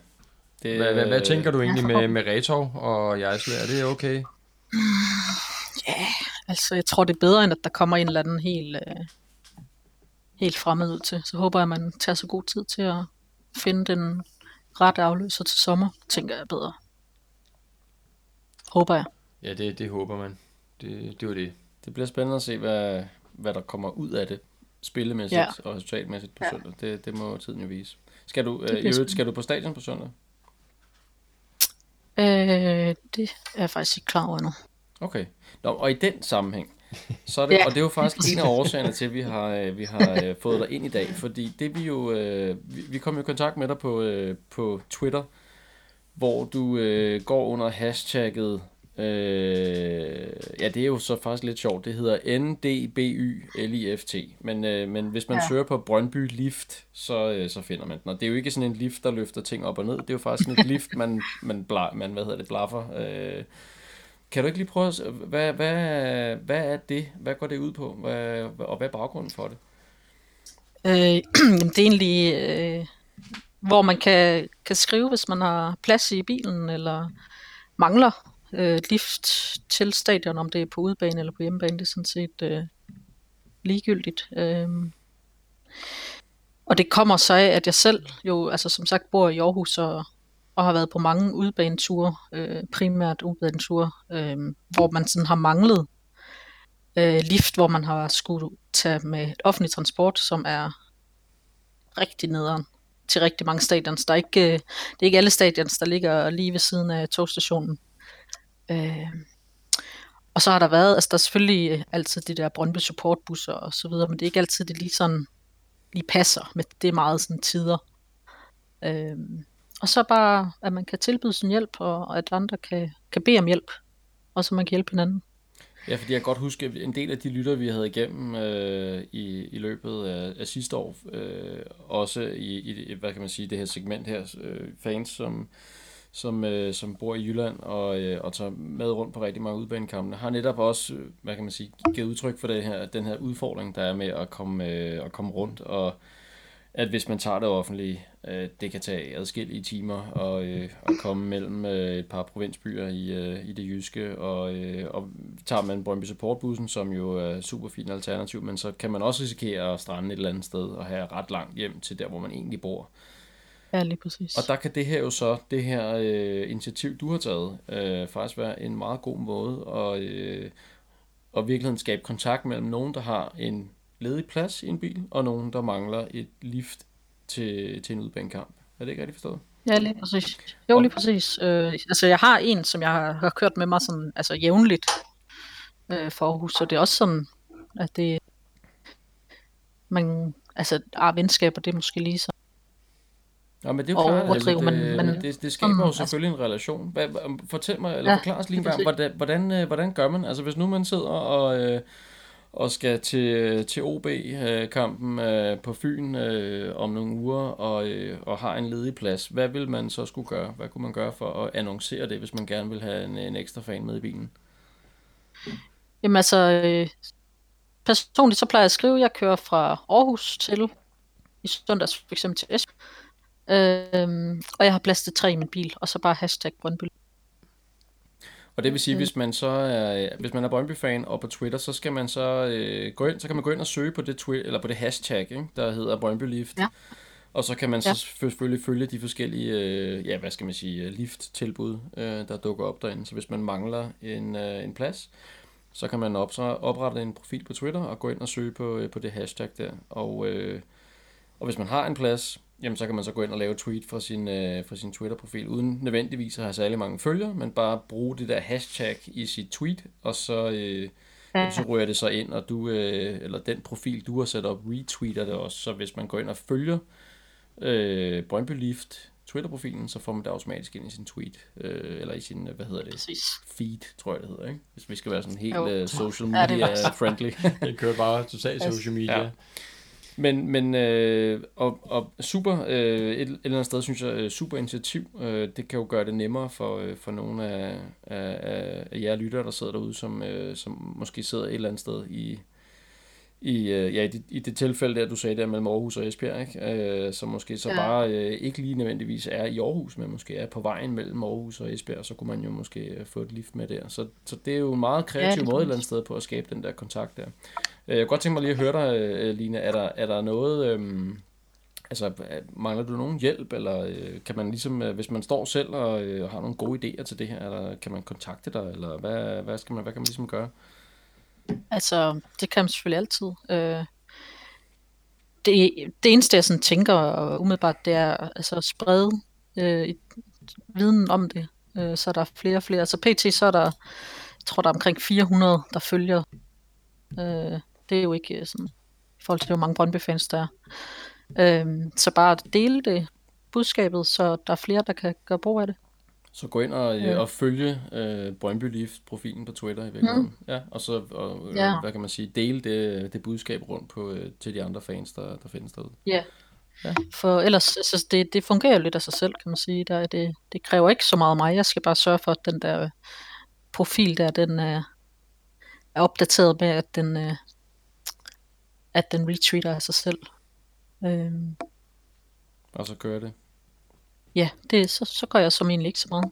Det, Hvad, hvad, hvad tænker du egentlig med, med Retov og Jejsle? Er det okay? altså, jeg tror, det er bedre, end at der kommer en eller anden helt, øh, helt fremmed ud til. Så håber jeg, at man tager så god tid til at finde den rette afløser til sommer, tænker jeg bedre. Håber jeg. Ja, det, det håber man. Det, det var det. Det bliver spændende at se, hvad, hvad der kommer ud af det spillemæssigt Ja. og resultatmæssigt på Ja. søndag. Det, det må tiden jo vise. Skal du, øh, i øvrigt, skal du på stadion på søndag? Øh, det er jeg faktisk ikke klar over endnu. Okay. Nå, og i den sammenhæng, så er det, (laughs) Ja. og det er jo faktisk en af årsagerne til, at vi har, øh, vi har øh, fået dig ind i dag, fordi det vi jo, øh, vi, vi kom jo i kontakt med dig på, øh, på Twitter, hvor du øh, går under hashtagget, øh, ja det er jo så faktisk lidt sjovt, det hedder NDBYLIFT, men, øh, men hvis man ja. Søger på Brøndby Lift, så, øh, så finder man den, og det er jo ikke sådan en lift, der løfter ting op og ned, det er jo faktisk sådan et lift, man, man, bla, man hvad hedder det, blaffer, øh, kan du ikke lige prøve at... Hvad, hvad, hvad er det? Hvad går det ud på? Hvad, og hvad er baggrunden for det? Øh, (clears throat) det er egentlig, øh, hvor man kan, kan skrive, hvis man har plads i bilen, eller mangler øh, lift til stadion, om det er på udebane eller på hjemmebane, det er sådan set øh, ligegyldigt. Øh, og det kommer så af, at jeg selv jo, altså som sagt, bor i Aarhus og, og har været på mange udebaneture, øh, primært udebaneture, øh, hvor man sådan har manglet øh, lift, hvor man har skulle tage med offentlig transport, som er rigtig nederen til rigtig mange stadions. Der er ikke, øh, det er ikke alle stadions, der ligger lige ved siden af togstationen. Øh, og så har der været, altså der er selvfølgelig øh, altid de der Brøndby supportbusser og så videre, men det er ikke altid, det lige sådan lige passer, men det er meget sådan tider. Øh, og så bare, at man kan tilbyde sin hjælp, og, og at andre kan, kan bede om hjælp, og så man kan hjælpe hinanden. Ja, fordi jeg kan godt huske, at en del af de lytter, vi havde igennem øh, i, i løbet af, af sidste år, øh, også i, i, hvad kan man sige, det her segment her, øh, fans, som, som, øh, som bor i Jylland og, øh, og tager med rundt på rigtig mange udbanekampene, har netop også, øh, hvad kan man sige, givet udtryk for det her, den her udfordring, der er med at komme, øh, at komme rundt, og at hvis man tager det offentlige, øh, det kan tage adskillige timer og, øh, at komme mellem øh, et par provinsbyer i, øh, i det jyske, og, øh, og tager man Brøndby Supportbussen, som jo er et super fint alternativ, men så kan man også risikere at strande et eller andet sted og have ret langt hjem til der, hvor man egentlig bor. Ja, lige præcis. Og der kan det her jo så, det her øh, initiativ, du har taget, øh, faktisk være en meget god måde at, øh, at virkelig skabe kontakt mellem nogen, der har en ledig plads i en bil, og nogen, der mangler et lift til, til en udbanekamp. Er det ikke rigtigt forstået? Ja, lige præcis. Jo, lige præcis. Øh, altså, jeg har en, som jeg har, kørt med mig sådan, altså jævnligt øh, for Aarhus, så det er også sådan, at det, man, altså, ah, venskaber, det er måske lige så. Ja, men det er jo klart, overdrive, det, men- men det, det, skaber jo sådan, selvfølgelig en relation. Hvad, fortæl mig, eller Ja, forklar os lige en gang, hvordan, hvordan, øh, hvordan gør man? Altså hvis nu man sidder og, øh, og skal til, til OB-kampen øh, på Fyn øh, om nogle uger, og, øh, og har en ledig plads, hvad vil man så skulle gøre? Hvad kunne man gøre for at annoncere det, hvis man gerne vil have en, en ekstra fan med i bilen? Jamen altså, øh, personligt så plejer jeg at skrive, at jeg kører fra Aarhus til, i søndags for eksempel til Esbjerg, øh, og jeg har plads til tre i min bil, og så bare hashtag Brøndby. Og det vil sige, hvis man så er, hvis man er Brøndby-fan og på Twitter, så skal man så øh, gå ind, så kan man gå ind og søge på det Twitter, eller på det hashtag, ikke, der hedder Brøndby Lift. Ja. Og så kan man ja. så selvfølgelig følge de forskellige, øh, ja, hvad skal man sige, lift-tilbud, øh, der dukker op derinde. Så hvis man mangler en, øh, en plads, så kan man op, oprette en profil på Twitter og gå ind og søge på, øh, på det hashtag der. Og, øh, og hvis man har en plads, jamen så kan man så gå ind og lave tweet fra sin, øh, fra sin Twitter-profil, uden nødvendigvis at have særlig mange følgere, men bare bruge det der hashtag i sit tweet, og så, øh, ja. så rører det så ind, og du, øh, eller den profil, du har sat op, retweeter det også. Så hvis man går ind og følger øh, Brøndby Lift Twitter-profilen, så får man det automatisk ind i sin tweet, øh, eller i sin, hvad hedder det, Præcis. feed, tror jeg det hedder, ikke? Hvis vi skal være sådan helt uh, (laughs) social media ja, friendly. det kører bare totalt social media. Ja. Men, men øh, og, og super, øh, et, et eller andet sted synes jeg, øh, super initiativ. Øh, det kan jo gøre det nemmere for, øh, for nogle af, af, af jer lyttere, der sidder derude, som, øh, som måske sidder et eller andet sted i, i, øh, ja, i, det, i det tilfælde der, du sagde der mellem Aarhus og Esbjerg, ikke? Øh, som måske så ja. bare øh, ikke lige nødvendigvis er i Aarhus, men måske er på vejen mellem Aarhus og Esbjerg, så kunne man jo måske øh, få et lift med der. Så, så det er jo en meget kreativ ja, måde et eller andet sted på at skabe den der kontakt der. Øh, jeg kunne godt tænke mig lige at høre dig, øh, Line, er der, er der noget... Øhm, Altså, mangler du nogen hjælp, eller øh, kan man ligesom, øh, hvis man står selv og øh, har nogle gode idéer til det her, eller kan man kontakte dig, eller hvad, hvad, skal man, hvad kan man ligesom gøre? Altså, det kan man selvfølgelig altid. Øh, det, det eneste, jeg sådan tænker umiddelbart, det er altså, at sprede øh, viden om det. Øh, så er der flere og flere. Altså, så pt. så er der, jeg tror, der er omkring 400, der følger. Øh, det er jo ikke sådan, i forhold til, hvor mange Brøndby-fans der er. Øh, så bare at dele det budskabet, så der er flere, der kan gøre brug af det. Så gå ind og, ja. og følge øh, Brøndby Leaf profilen på Twitter i virkeligheden. Mm. Ja, og så og, øh, ja. hvad kan man sige, dele det, det budskab rundt på øh, til de andre fans, der, der findes derude. Ja. ja. For ellers, altså, det, det fungerer jo lidt af sig selv, kan man sige. Der, det, det kræver ikke så meget af mig. Jeg skal bare sørge for, at den der profil der, den er, er opdateret med, at den, øh, at den retweeter af sig selv. Øhm. Og så kører det ja, det, så, så gør jeg som egentlig ikke så meget.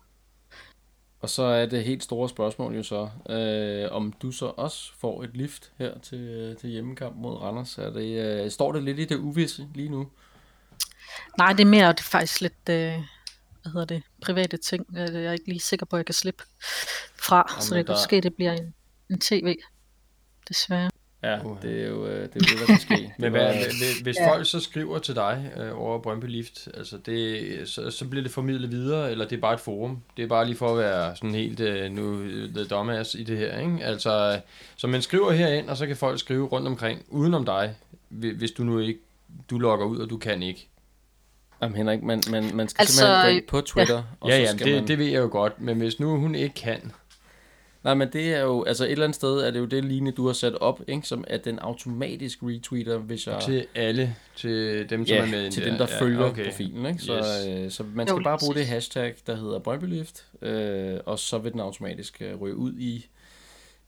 Og så er det helt store spørgsmål jo så, øh, om du så også får et lift her til, til hjemmekamp mod Randers. Er det, øh, står det lidt i det uvisse lige nu? Nej, det er mere det er faktisk lidt, øh, hvad hedder det, private ting. Jeg er ikke lige sikker på, at jeg kan slippe fra, Jamen, så det kan der... ske, det bliver en, en tv, desværre. Ja, det er jo øh, det, er det der kan ske. (laughs) Men hvad, hvis ja. folk så skriver til dig øh, over Brøndby Lift, altså det, så, så bliver det formidlet videre, eller det er bare et forum? Det er bare lige for at være sådan helt øh, nu the dumbass i det her, ikke? Altså, så man skriver herind, og så kan folk skrive rundt omkring, udenom dig, hvis du nu ikke, du logger ud, og du kan ikke. Jamen Henrik, man, man, man skal altså, simpelthen gå på Twitter, ja. og ja, så skal det, man... det ved jeg jo godt, men hvis nu hun ikke kan, Nej, men det er jo, altså et eller andet sted er det jo det Line, du har sat op, ikke? som at den automatisk retweeter, hvis jeg... Til alle, til dem, som ja, er med til dem, der ja, følger okay. profilen, ikke? Så, yes. øh, så man skal jo, bare bruge det hashtag, der hedder Brøndbylift, øh, og så vil den automatisk øh, ryge ud i,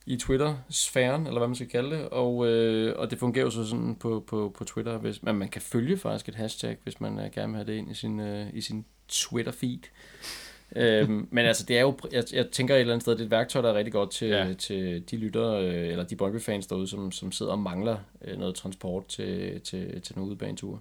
i Twitter-sfæren, eller hvad man skal kalde det, og, øh, og det fungerer jo så sådan på, på, på Twitter, hvis man, man kan følge faktisk et hashtag, hvis man øh, gerne vil have det ind i sin, øh, i sin Twitter-feed øhm, men altså, det er jo, jeg, jeg tænker et eller andet sted, det er et værktøj, der er rigtig godt til, ja. til de lyttere, øh, eller de Brøndby-fans derude, som, som sidder og mangler øh, noget transport til, til, til nogle udebaneture.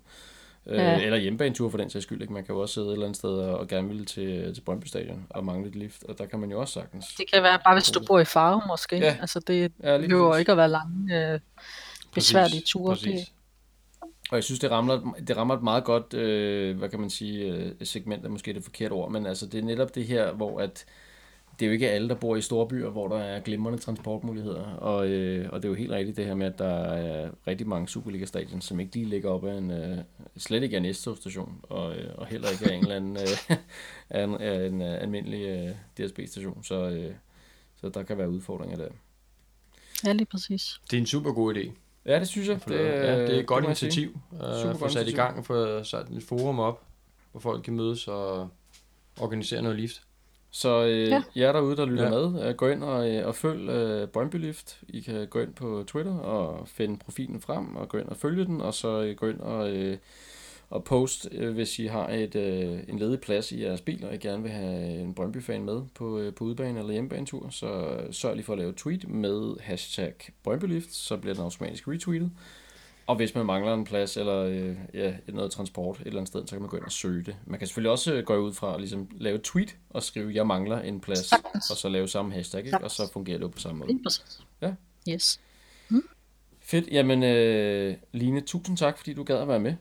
Øh, ja. Eller hjemmebaneture for den sags skyld. Ikke? Man kan jo også sidde et eller andet sted og, og gerne vil til, til Brøndby Stadion og mangle et lift, og der kan man jo også sagtens. Det kan være bare, hvis du bor i Farum måske. Ja. Altså, det ja, behøver ikke at være lange, øh, besværlige ture. Præcis. Det, og jeg synes, det rammer, det rammer et meget godt, øh, hvad kan man sige, øh, segment er måske det forkerte ord, men altså det er netop det her, hvor at det er jo ikke alle, der bor i store byer, hvor der er glimrende transportmuligheder. Og, øh, og det er jo helt rigtigt det her med, at der er rigtig mange Superliga-stadion, som ikke lige ligger op af en, øh, slet ikke er en S-togstation, og, øh, og heller ikke er en eller anden øh, (laughs) er en, er en uh, almindelig øh, DSB-station. Så, øh, så der kan være udfordringer der. Ja, lige præcis. Det er en super god idé. Ja, det synes jeg. Det, ja, det er et godt initiativ at uh, få sat i gang og få sat et forum op, hvor folk kan mødes og organisere noget lift. Så øh, ja. jer derude, der lytter ja. med, øh, gå ind og, øh, og følg øh, Brøndby Lift. I kan gå ind på Twitter og finde profilen frem og gå ind og følge den, og så øh, gå ind og... Øh, og post, øh, hvis I har et, øh, en ledig plads i jeres bil, og I gerne vil have en Brøndby-fan med på, øh, på udebane eller hjemmebanetur, så sørg lige for at lave et tweet med hashtag Brøndbylift, så bliver den automatisk retweetet. Og hvis man mangler en plads eller øh, ja, noget transport et eller andet sted, så kan man gå ind og søge det. Man kan selvfølgelig også øh, gå ud fra at ligesom, lave et tweet og skrive, jeg mangler en plads, Sagtens. og så lave samme hashtag, ikke? og så fungerer det jo på samme måde. Ja. Yes. Fedt. Jamen, øh, Line, tusind tak, fordi du gad at være med.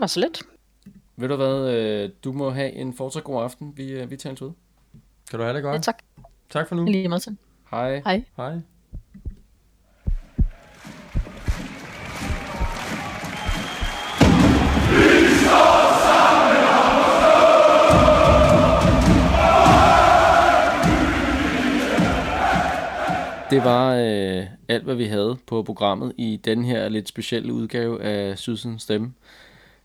Det var så let. Ved du hvad, øh, du må have en fortsat god aften. Vi, øh, vi tales ud. Kan du have det godt? Ja, tak. Tak for nu. Lige meget til. Hej. Hej. Hej. Det var øh, alt, hvad vi havde på programmet i den her lidt specielle udgave af Sydsens Stemme.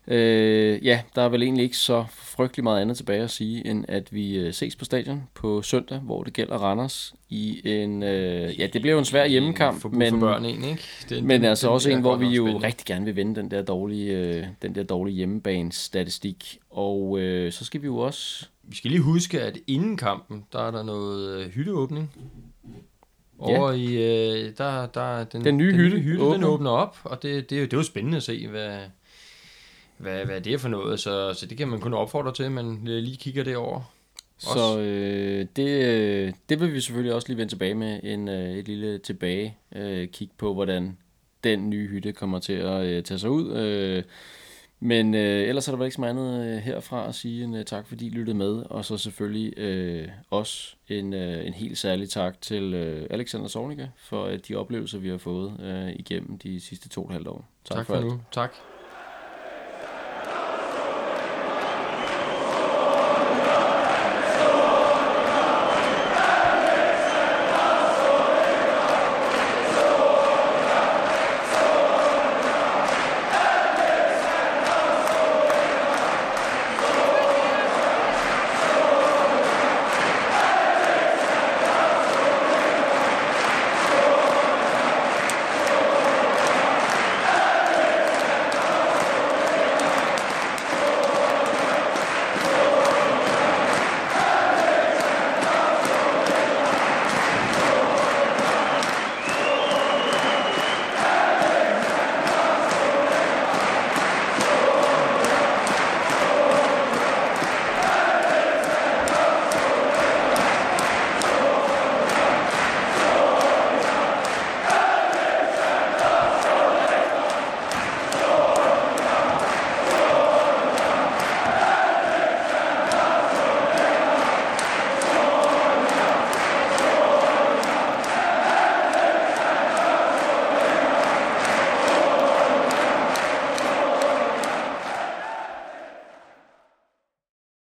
Øh, ja, der er vel egentlig ikke så frygtelig meget andet tilbage at sige, end at vi øh, ses på stadion på søndag, hvor det gælder Randers i en... Øh, ja, det bliver jo en svær hjemmekamp, for, men, for børn en, ikke? Den, men den- altså den også bliver en, hvor vi jo rigtig gerne vil vende den der dårlige, øh, den der dårlige hjemmebanestatistik. Og øh, så skal vi jo også... Vi skal lige huske, at inden kampen, der er der noget øh, hytteåbning. Over i, øh, der, der, den, Den nye hytte hytte åbner. den åbner op, og det, det, er det er jo spændende at se, hvad, hvad, hvad det er for noget, så, så det kan man kun opfordre til, at man øh, lige kigger derover. Så øh, det, øh, det vil vi selvfølgelig også lige vende tilbage med en, øh, et lille tilbage øh, kig på, hvordan den nye hytte kommer til at øh, tage sig ud. Øh, men øh, ellers er der vel ikke så meget andet øh, herfra at sige en uh, tak, fordi I lyttede med. Og så selvfølgelig øh, også en, øh, en helt særlig tak til øh, Alexander Sovnicke for øh, de oplevelser, vi har fået øh, igennem de sidste to og et halvt år. Tak, tak for alt. nu. Tak.